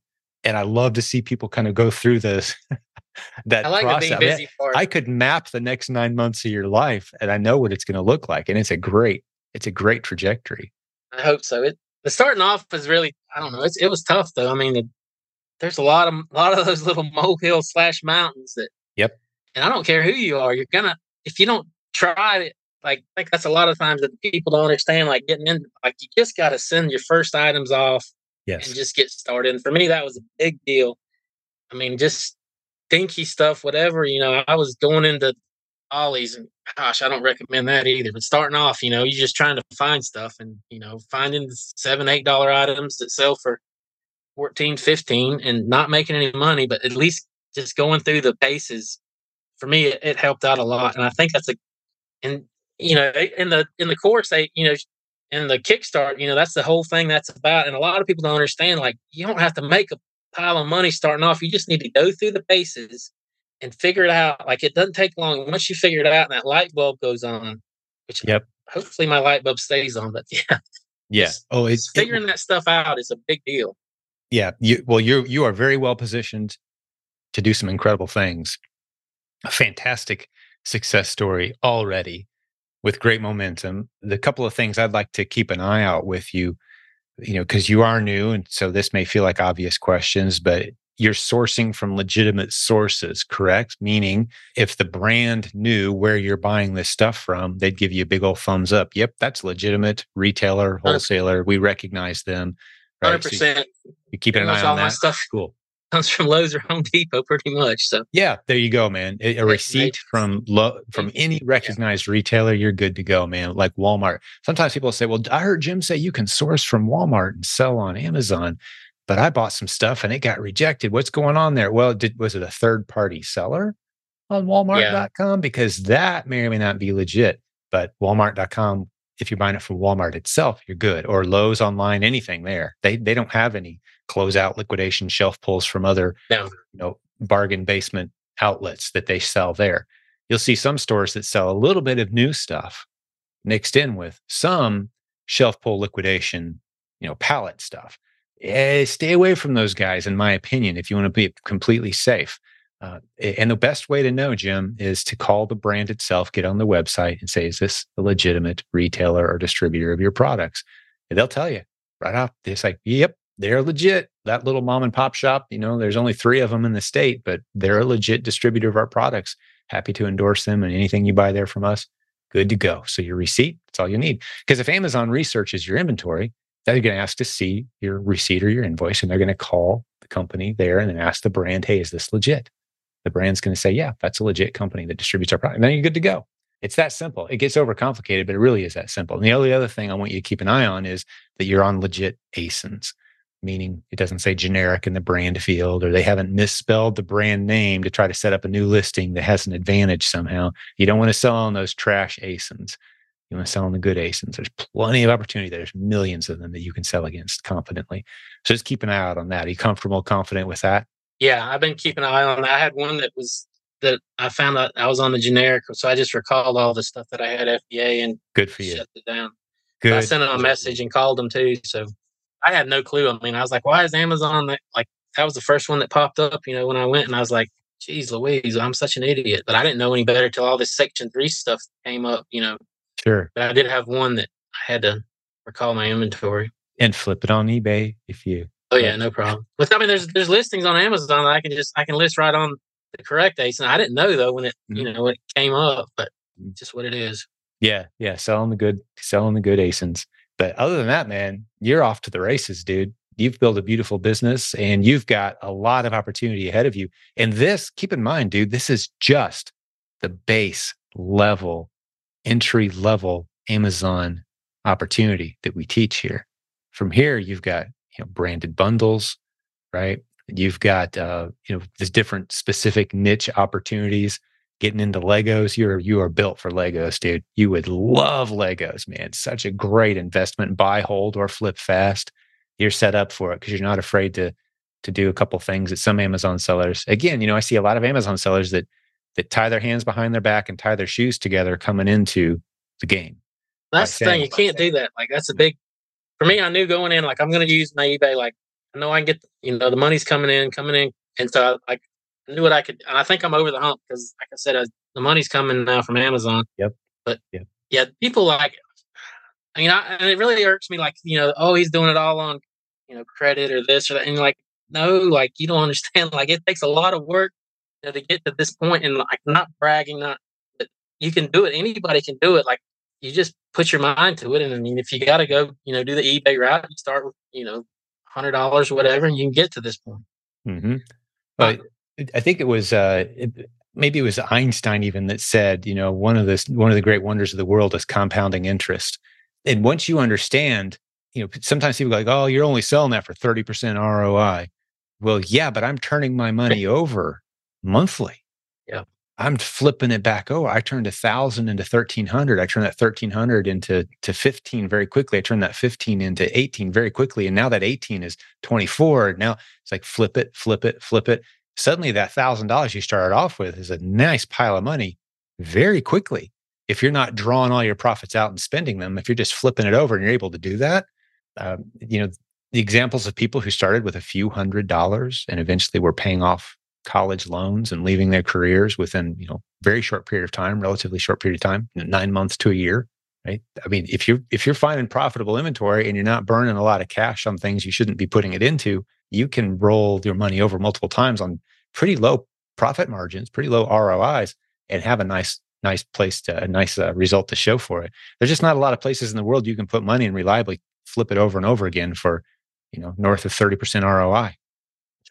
S1: And I love to see people kind of go through this. that I like process. busy part. I could map the next nine months of your life and I know what it's going to look like. And it's a great, it's a great trajectory.
S2: I hope so. It the starting off was really, I don't know, it's, it was tough though. I mean, it, there's a lot of a lot of those little molehill slash mountains that.
S1: Yep.
S2: And I don't care who you are, you're gonna if you don't try it like I think that's a lot of times that people don't understand. Like getting in, like you just got to send your first items off,
S1: yes.
S2: and just get started. And for me, that was a big deal. I mean, just dinky stuff, whatever. You know, I was going into Ollie's, and gosh, I don't recommend that either. But starting off, you know, you're just trying to find stuff, and you know, finding seven, eight dollar items that sell for 14, 15 and not making any money, but at least just going through the paces for me, it, it helped out a lot. And I think that's a, and you know, in the in the course, they you know, in the kickstart, you know, that's the whole thing that's about. And a lot of people don't understand. Like, you don't have to make a pile of money starting off. You just need to go through the bases and figure it out. Like, it doesn't take long. Once you figure it out, and that light bulb goes on, which
S1: yep.
S2: hopefully my light bulb stays on. But yeah,
S1: yeah. Oh, it's
S2: figuring it, that stuff out is a big deal.
S1: Yeah. You well, you you are very well positioned to do some incredible things. A fantastic success story already with great momentum. The couple of things I'd like to keep an eye out with you, you know, because you are new. And so this may feel like obvious questions, but you're sourcing from legitimate sources, correct? Meaning, if the brand knew where you're buying this stuff from, they'd give you a big old thumbs up. Yep, that's legitimate retailer, wholesaler. We recognize them.
S2: Hundred right? percent.
S1: So you, keep an eye on that.
S2: Stuff.
S1: Cool
S2: comes from Lowe's or Home Depot, pretty much. So
S1: yeah, there you go, man. A, a receipt from Lo- from any recognized yeah. retailer, you're good to go, man. Like Walmart. Sometimes people say, "Well, I heard Jim say you can source from Walmart and sell on Amazon." But I bought some stuff and it got rejected. What's going on there? Well, did, was it a third party seller on Walmart.com? Yeah. Because that may or may not be legit. But Walmart.com, if you're buying it from Walmart itself, you're good. Or Lowe's online, anything there. They they don't have any closeout liquidation shelf pulls from other no. you know bargain basement outlets that they sell there. You'll see some stores that sell a little bit of new stuff mixed in with some shelf pull liquidation, you know, pallet stuff. Eh, stay away from those guys, in my opinion, if you want to be completely safe. Uh, and the best way to know, Jim, is to call the brand itself, get on the website and say, is this a legitimate retailer or distributor of your products? And they'll tell you right off. They say, yep, they're legit. That little mom and pop shop, you know, there's only three of them in the state, but they're a legit distributor of our products. Happy to endorse them and anything you buy there from us, good to go. So your receipt, that's all you need. Because if Amazon researches your inventory, they're going to ask to see your receipt or your invoice, and they're going to call the company there and then ask the brand, hey, is this legit? The brand's going to say, yeah, that's a legit company that distributes our product. And then you're good to go. It's that simple. It gets overcomplicated, but it really is that simple. And the only other thing I want you to keep an eye on is that you're on legit ASINs meaning it doesn't say generic in the brand field or they haven't misspelled the brand name to try to set up a new listing that has an advantage somehow. You don't want to sell on those trash ASINs. You want to sell on the good ASINs. There's plenty of opportunity. There. There's millions of them that you can sell against confidently. So just keep an eye out on that. Are you comfortable, confident with that?
S2: Yeah, I've been keeping an eye on that. I had one that was that I found out I was on the generic, so I just recalled all the stuff that I had FBA and
S1: good for you.
S2: Shut it down.
S1: Good.
S2: I sent them a message and called them too. So I had no clue. I mean, I was like, why is Amazon that? Like, that was the first one that popped up, you know, when I went and I was like, geez Louise, I'm such an idiot. But I didn't know any better till all this Section 3 stuff came up, you know.
S1: Sure.
S2: But I did have one that I had to recall my inventory.
S1: And flip it on eBay if you.
S2: Oh, yeah, no problem. But I mean, there's there's listings on Amazon that I can just, I can list right on the correct ASIN. And I didn't know, though, when it, mm-hmm. you know, when it came up, but mm. just what it is.
S1: Yeah. Yeah. Selling the good, selling the good ASINs. But other than that, man, you're off to the races, dude. You've built a beautiful business and you've got a lot of opportunity ahead of you. And this, keep in mind, dude, this is just the base level, entry level Amazon opportunity that we teach here. From here, you've got you know branded bundles, right? You've got uh, you know there's different specific niche opportunities getting into Legos, you're you are built for Legos, dude. You would love Legos, man. Such a great investment. Buy, hold, or flip fast. You're set up for it because you're not afraid to to do a couple things that some Amazon sellers. Again, you know, I see a lot of Amazon sellers that that tie their hands behind their back and tie their shoes together coming into the game.
S2: That's the thing. You can't do that. Like that's a big for me. I knew going in, like I'm going to use my eBay. Like I know I can get, you know, the money's coming in, coming in, and so like knew what I could, and I think I'm over the hump because, like I said, I, the money's coming now from Amazon.
S1: Yep.
S2: But yep. yeah, people like, I mean, I, and it really irks me. Like, you know, oh, he's doing it all on, you know, credit or this or that, and like, no, like you don't understand. Like, it takes a lot of work you know, to get to this point, and like, not bragging, not but you can do it. Anybody can do it. Like, you just put your mind to it, and I mean, if you got to go, you know, do the eBay route, you start with, you know, hundred dollars or whatever, and you can get to this point.
S1: Mm-hmm. But I think it was uh, it, maybe it was Einstein even that said, you know, one of the one of the great wonders of the world is compounding interest. And once you understand, you know, sometimes people go like, "Oh, you're only selling that for thirty percent ROI." Well, yeah, but I'm turning my money over monthly.
S2: Yeah,
S1: I'm flipping it back over. I turned a thousand into thirteen hundred. I turned that thirteen hundred into to fifteen very quickly. I turned that fifteen into eighteen very quickly, and now that eighteen is twenty four. Now it's like flip it, flip it, flip it. Suddenly, that thousand dollars you started off with is a nice pile of money very quickly. If you're not drawing all your profits out and spending them, if you're just flipping it over and you're able to do that, um, you know the examples of people who started with a few hundred dollars and eventually were paying off college loans and leaving their careers within you know very short period of time relatively short period of time nine months to a year right i mean if you're if you're finding profitable inventory and you're not burning a lot of cash on things you shouldn't be putting it into you can roll your money over multiple times on pretty low profit margins pretty low rois and have a nice nice place to a nice uh, result to show for it there's just not a lot of places in the world you can put money and reliably flip it over and over again for you know north of 30% roi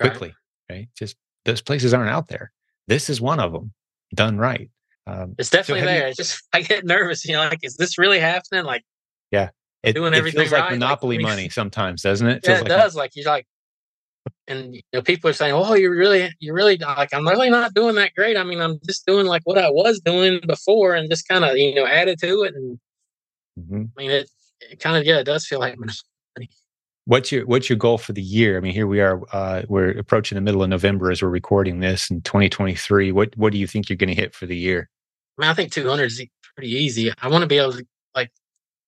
S1: quickly right, right? just those places aren't out there. This is one of them done right.
S2: Um, it's definitely so there. You, it's just I get nervous. You know, like is this really happening? Like,
S1: yeah, it, doing it everything feels like right? monopoly like, money sometimes, doesn't it?
S2: it yeah, it like does. Like you're like, and you know, people are saying, "Oh, you're really, you're really like, I'm really not doing that great. I mean, I'm just doing like what I was doing before, and just kind of you know added to it." And mm-hmm. I mean, it, it kind of yeah, it does feel like money.
S1: what's your what's your goal for the year? I mean, here we are. Uh, we're approaching the middle of November as we're recording this in 2023. What what do you think you're going to hit for the year?
S2: I mean, I think 200 is pretty easy. I want to be able to like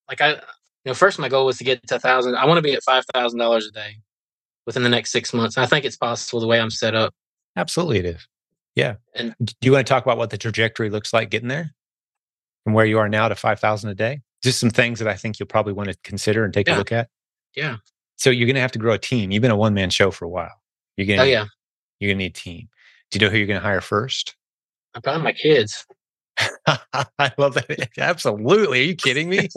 S2: like I you know first my goal was to get to a thousand. I want to be at five thousand dollars a day within the next six months. I think it's possible the way I'm set up.
S1: Absolutely, it is. Yeah. And do you want to talk about what the trajectory looks like getting there from where you are now to 5,000 a day? Just some things that I think you'll probably want to consider and take
S2: yeah.
S1: a look at.
S2: Yeah.
S1: So you're going to have to grow a team. You've been a one man show for a while. You're going
S2: to, oh, yeah.
S1: You're going to need a team. Do you know who you're going to hire first?
S2: I'm probably my kids.
S1: I love that. Absolutely. Are you kidding me?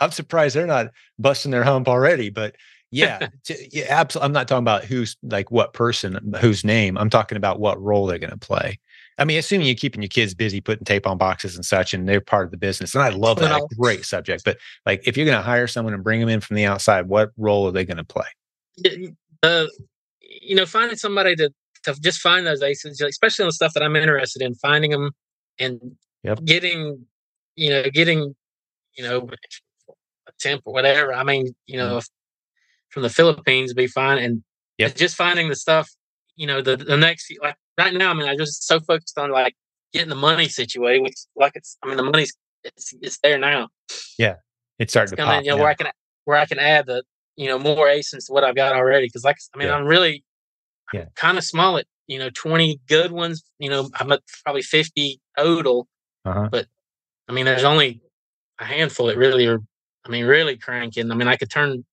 S1: I'm surprised they're not busting their hump already. But yeah, yeah, absolutely. I'm not talking about who's like what person, whose name. I'm talking about what role they're going to play. I mean, assuming you're keeping your kids busy putting tape on boxes and such, and they're part of the business. And I love that. Great subject. But like, if you're going to hire someone and bring them in from the outside, what role are they going to play?
S2: Uh, you know, finding somebody to, to just find those ASINs, especially on the stuff that I'm interested in, finding them and yep. getting, you know, getting, you know, a temp or whatever. I mean, you know, mm. From the Philippines be fine. And yep. just finding the stuff, you know, the, the next, like right now, I mean, I just so focused on like getting the money situated, which like it's, I mean, the money's it's it's there now.
S1: Yeah, it's starting it's to pop.
S2: You know, where I can where I can add the you know more ASINs to what I've got already. Because like I mean, yeah. I'm really yeah. kind of small at you know 20 good ones. You know, I'm at probably 50 total, uh-huh. but I mean, there's only a handful that really are. I mean, really cranking. I mean, I could turn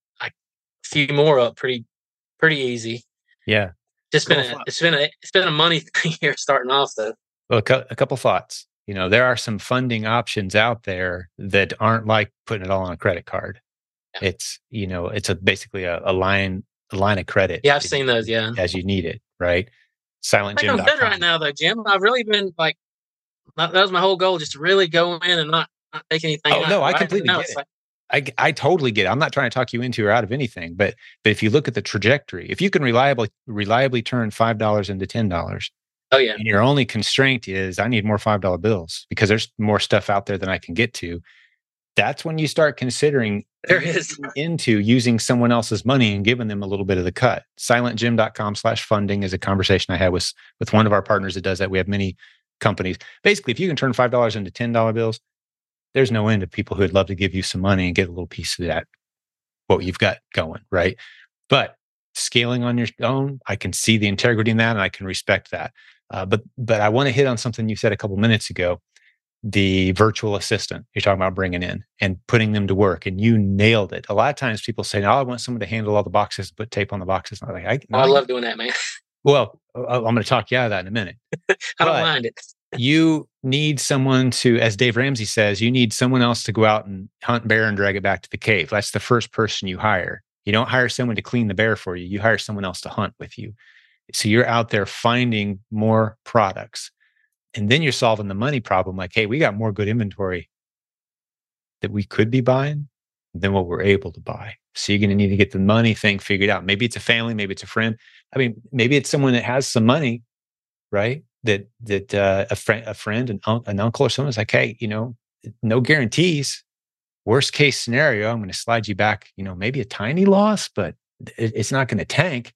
S2: few more up pretty pretty easy.
S1: Yeah
S2: just been a, it's been a it's been a money thing here starting off though.
S1: Well, a, a couple thoughts. You know, there are some funding options out there that aren't like putting it all on a credit card. Yeah. It's you know, it's a basically a, a line a line of credit.
S2: Yeah, I've seen those. Yeah,
S1: as you need it, right?
S2: Silent Jim. I'm good right now though, Jim. I've really been like that was my whole goal, just to really go in and not, not take anything.
S1: Oh no, I completely get it. Like, I, I totally get it. I'm not trying to talk you into or out of anything, but but if you look at the trajectory, if you can reliably reliably turn five dollars into ten dollars,
S2: oh yeah,
S1: and your only constraint is I need more five dollar bills because there's more stuff out there than I can get to. That's when you start considering
S2: there is
S1: into using someone else's money and giving them a little bit of the cut. Silentjim.com slash funding is a conversation I had with with one of our partners that does that. We have many companies. Basically, if you can turn five dollars into ten dollar bills, there's no end of people who would love to give you some money and get a little piece of that, what you've got going, right? But scaling on your own, I can see the integrity in that and I can respect that. Uh, but but I want to hit on something you said a couple minutes ago, the virtual assistant you're talking about bringing in and putting them to work, and you nailed it. A lot of times people say, "Oh, I want someone to handle all the boxes, put tape on the boxes." And I'm like, I,
S2: oh, I love doing that, man.
S1: Well, I'm going to talk you out of that in a minute.
S2: I don't mind it
S1: you need someone to, as Dave Ramsey says, you need someone else to go out and hunt bear and drag it back to the cave. That's the first person you hire. You don't hire someone to clean the bear for you. You hire someone else to hunt with you. So you're out there finding more products. And then you're solving the money problem like, hey, we got more good inventory that we could be buying than what we're able to buy. So you're going to need to get the money thing figured out. Maybe it's a family, maybe it's a friend. I mean, maybe it's someone that has some money, right? That that uh, a friend a friend an, un- an uncle or someone is like hey you know no guarantees. Worst case scenario i'm going to slide you back you know maybe a tiny loss but it, it's not going to tank.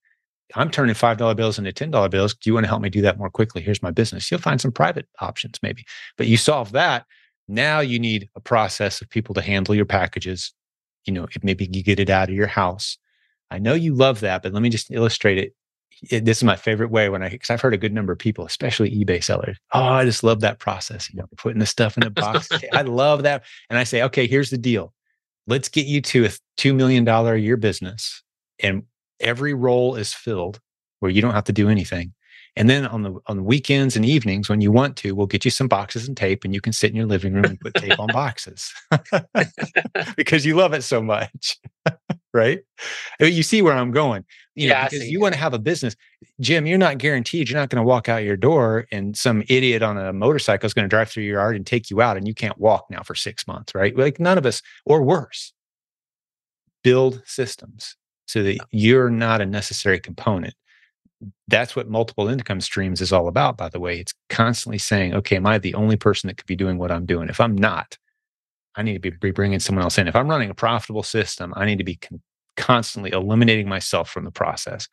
S1: I'm turning five dollar bills into ten dollar bills. Do you want to help me do that more quickly? Here's my business. You'll find some private options maybe. But you solve that. Now you need a process of people to handle your packages. You know maybe you get it out of your house. I know you love that but let me just illustrate it it, this is my favorite way when I because I've heard a good number of people, especially eBay sellers. Oh, I just love that process. You know, putting the stuff in the box. I love that. And I say, okay, here's the deal. Let's get you to a two million dollar a year business, and every role is filled where you don't have to do anything. And then on the on the weekends and evenings when you want to, we'll get you some boxes and tape, and you can sit in your living room and put tape on boxes because you love it so much, right? You see where I'm going, you
S2: Yeah, I
S1: because you want to have a business. Jim, you're not guaranteed. You're not going to walk out your door and some idiot on a motorcycle is going to drive through your yard and take you out, and you can't walk now for six months, right? Like none of us, or worse, build systems so that you're not a necessary component that's what multiple income streams is all about by the way it's constantly saying okay am i the only person that could be doing what i'm doing if i'm not i need to be, bringing someone else in. If i'm running a profitable system i need to be con- constantly eliminating myself from the process.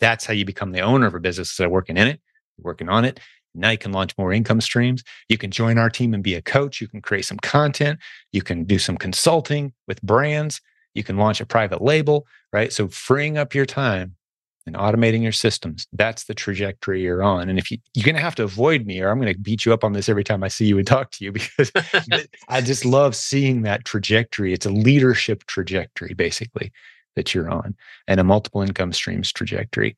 S1: That's how you become the owner of a business instead working in it working on it. Now you can launch more income streams. You can join our team and be a coach. You can create some content. You can do some consulting with brands. You can launch a private label right? So freeing up your time and automating your systems. That's the trajectory you're on. And if you, you're going to have to avoid me, or I'm going to beat you up on this every time I see you and talk to you because I just love seeing that trajectory. It's a leadership trajectory, basically, that you're on, and a multiple income streams trajectory.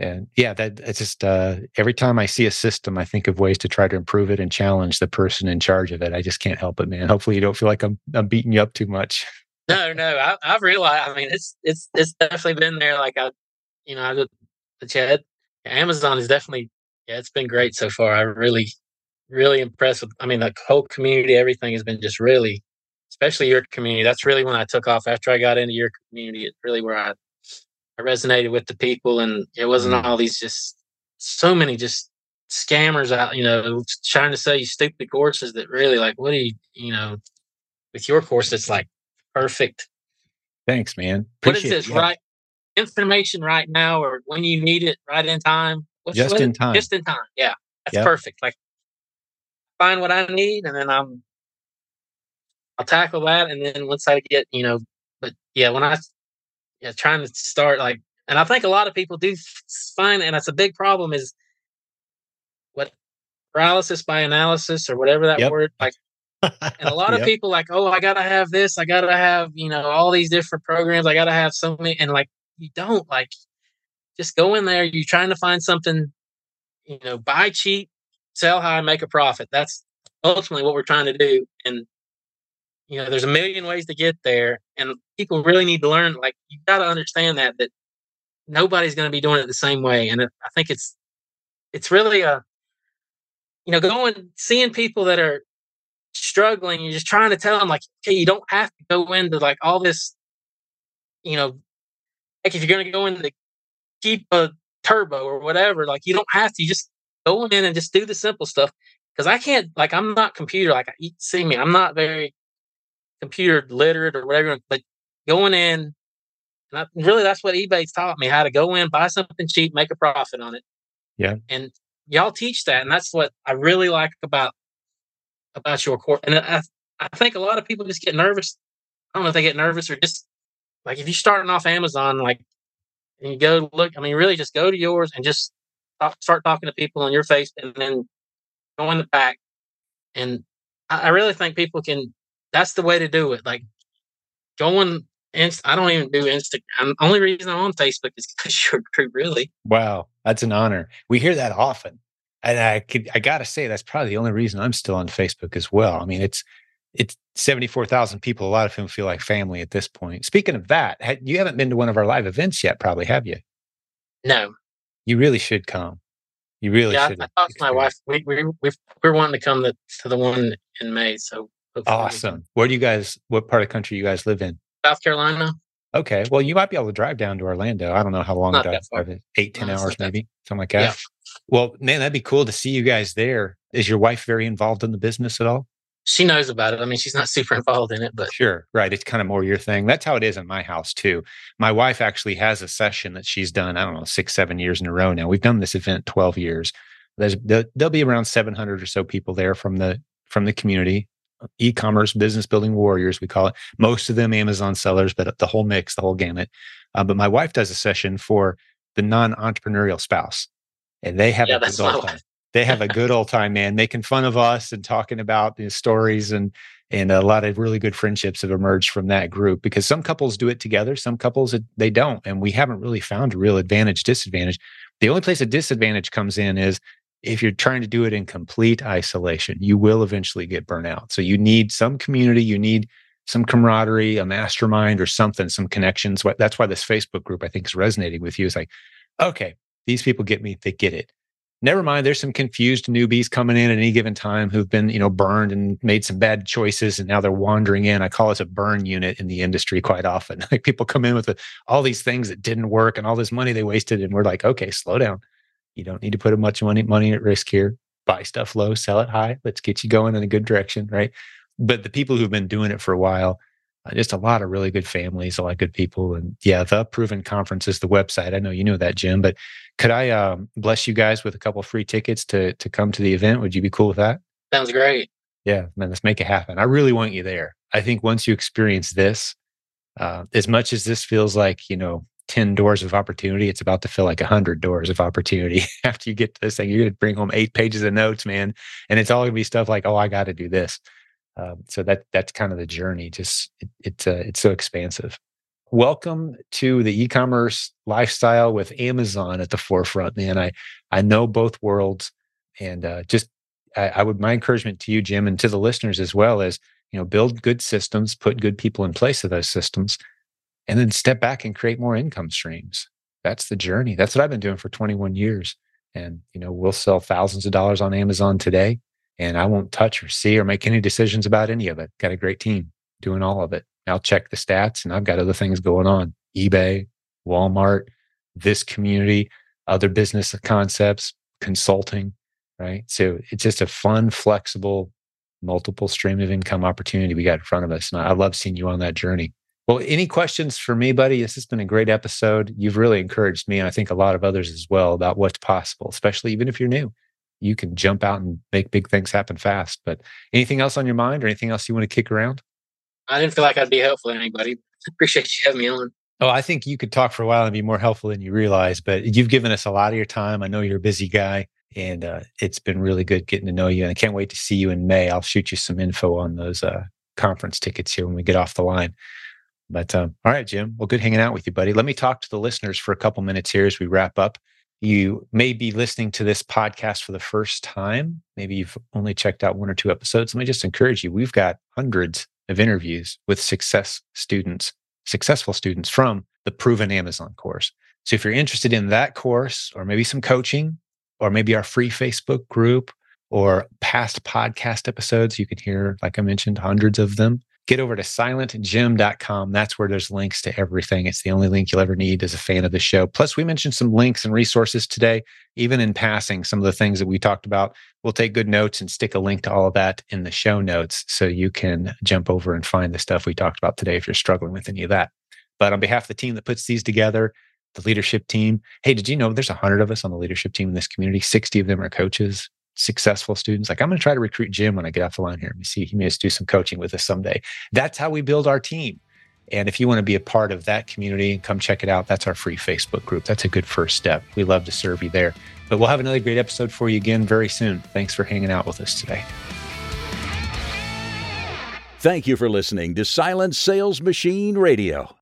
S1: And yeah, that it's just uh, every time I see a system, I think of ways to try to improve it and challenge the person in charge of it. I just can't help it, man. Hopefully, you don't feel like I'm I'm beating you up too much.
S2: no, no, I, I've realized. I mean, it's it's it's definitely been there. Like I, you know, I the chat. Amazon is definitely yeah, it's been great so far. I really, really impressed with. I mean, the whole community, everything has been just really, especially your community. That's really when I took off after I got into your community. It's really where I I resonated with the people, and it wasn't
S1: Mm.
S2: all these just so many just scammers out. You know, trying to sell you stupid courses that really like what do you you know with your course it's like perfect
S1: Thanks, man.
S2: what is
S1: Appreciate it. Yeah.
S2: right information right now or when you need it right in time What's
S1: Just in time.
S2: just in time yeah that's
S1: Yep.
S2: perfect like find what i need and then i'm i'll tackle that and then once i get you know but yeah when i yeah trying to start like and i think a lot of people do find and that's a big problem is what paralysis by analysis or whatever that
S1: Yep.
S2: word like and a lot of
S1: Yep.
S2: people like, oh, I gotta have this, I gotta have, you know, all these different programs, I gotta have so many, and like you don't like just go in there, you're trying to find something, you know, buy cheap, sell high, make a profit. That's ultimately what we're trying to do. And you know, there's a million ways to get there, and people really need to learn. Like, you got to understand that that nobody's going to be doing it the same way. And I think it's it's really a you know going seeing people that are struggling. You're just trying to tell them like, okay, you don't have to go into like all this. You know, like if you're going to go in into Keepa turbo or whatever, like you don't have to. You just go in and just do the simple stuff. Because I can't, like, I'm not computer. Like you see me, I'm not very computer literate or whatever. But going in, and I, really, that's what eBay's taught me how to go in, buy something cheap, make a profit on it.
S1: Yeah.
S2: And y'all teach that, and that's what I really like about about your course. And I, I think a lot of people just get nervous. I don't know if they get nervous or just like if you're starting off Amazon, like and you go look. I mean, really, just go to yours and just talk, start talking to people on your face, and then go in the back. And I, I really think people can. That's the way to do it. Like going. Inst- I don't even do Instagram. Only reason I'm on Facebook is because you're true, really.
S1: Wow, that's an honor. We hear that often. And I could I gotta say that's probably the only reason I'm still on Facebook as well. I mean, it's it's 74,000 people, a lot of whom feel like family at this point. Speaking of that, you haven't been to one of our live events yet, probably, have you?
S2: No,
S1: You really should come. You really
S2: yeah, I,
S1: should.
S2: I talked to my wife. We we we we're wanting to come to, to the one in May. So
S1: Awesome. Where do you guys, what part of the country you guys live in?
S2: South Carolina.
S1: Okay. Well, you might be able to drive down to Orlando. I don't know how long
S2: Not that
S1: drive is. Eight, ten
S2: No,
S1: hours, maybe something like that.
S2: Yeah.
S1: Well, man, that'd be cool to see you guys there. Is your wife very involved in the business at all?
S2: She knows about it. I mean, she's not super involved in it, but
S1: Sure. Right. It's kind of more your thing. That's how it is in my house too. My wife actually has a session that she's done, I don't know, six, seven years in a row now. We've done this event 12 years. There's there- there'll be around 700 or so people there from the from the community, e-commerce, business building warriors, we call it. Most of them Amazon sellers, but the whole mix, the whole gamut. Uh, but my wife does a session for the non-entrepreneurial spouse. And they have
S2: Yeah,
S1: a
S2: that's my wife.
S1: They have a good old time, man, making fun of us and talking about the stories and and a lot of really good friendships have emerged from that group because some couples do it together some couples they don't and we haven't really found a real advantage disadvantage. The only place a disadvantage comes in is if you're trying to do it in complete isolation you will eventually get burnt out. So you need some community you need some camaraderie a mastermind or something some connections. That's why this facebook group i think is resonating with you. Is like okay these people get me they get it never mind there's some confused newbies coming in at any given time who've been you know burned and made some bad choices and now they're wandering in. I call this a burn unit in the industry quite often. Like people come in with the, all these things that didn't work and all this money they wasted and we're like okay slow down. You don't need to put a much money money at risk here. Buy stuff low sell it high. Let's get you going in a good direction right? But the people who've been doing it for a while uh, just a lot of really good families a lot of good people and yeah the proven conference is the website. I know you know that jim but could I um, bless you guys with a couple free tickets to to come to the event? Would you be cool with that?
S2: sounds great.
S1: Yeah, man, let's make it happen. I really want you there. I think once you experience this, uh, as much as this feels like you know ten doors of opportunity, it's about to feel like a hundred doors of opportunity. After you get to this thing, you're going to bring home eight pages of notes, man, and it's all going to be stuff like, oh, I got to do this. Um, so that that's kind of the journey. Just it, it's uh, it's so expansive welcome to the e-commerce lifestyle with Amazon at the forefront, man. I I know both worlds, and uh, just I, I would my encouragement to you, Jim, and to the listeners as well is you know build good systems, put good people in place of those systems, and then step back and create more income streams. That's the journey. That's what I've been doing for 21 years, and you know we'll sell thousands of dollars on Amazon today, and I won't touch or see or make any decisions about any of it. Got a great team doing all of it. I'll check the stats and I've got other things going on eBay, Walmart, this community, other business concepts, consulting, right? So it's just a fun, flexible, multiple stream of income opportunity we got in front of us. And I love seeing you on that journey. Well, any questions for me, buddy? This has been a great episode. You've really encouraged me, and I think a lot of others as well, about what's possible, especially even if you're new. You can jump out and make big things happen fast. But anything else on your mind or anything else you want to kick around?
S2: I didn't feel like I'd be helpful to anybody. Appreciate you having me on.
S1: Oh, I think you could talk for a while and be more helpful than you realize, but you've given us a lot of your time. I know you're a busy guy and uh, it's been really good getting to know you. And I can't wait to see you in May. I'll shoot you some info on those uh, conference tickets here when we get off the line. But um, all right, Jim. Well, good hanging out with you, buddy. Let me talk to the listeners for a couple minutes here as we wrap up. You may be listening to this podcast for the first time. Maybe you've only checked out one or two episodes. Let me just encourage you. We've got hundreds of interviews with success students, successful students from the Proven Amazon course. So if you're interested in that course, or maybe some coaching, or maybe our free Facebook group, or past podcast episodes, you can hear, like I mentioned, hundreds of them. Get over to silentjim.com. That's where there's links to everything. It's the only link you'll ever need as a fan of the show. Plus, we mentioned some links and resources today, even in passing, some of the things that we talked about. We'll take good notes and stick a link to all of that in the show notes so you can jump over and find the stuff we talked about today if you're struggling with any of that. But on behalf of the team that puts these together, the leadership team, hey, did you know there's 100 of us on the leadership team in this community? 60 of them are coaches, successful students. Like, I'm going to try to recruit Jim when I get off the line here. Let me see. He may just do some coaching with us someday. That's how we build our team. And if you want to be a part of that community, come check it out. That's our free Facebook group. That's a good first step. We love to serve you there. But we'll have another great episode for you again very soon. Thanks for hanging out with us today.
S3: Thank you for listening to Silent Sales Machine Radio.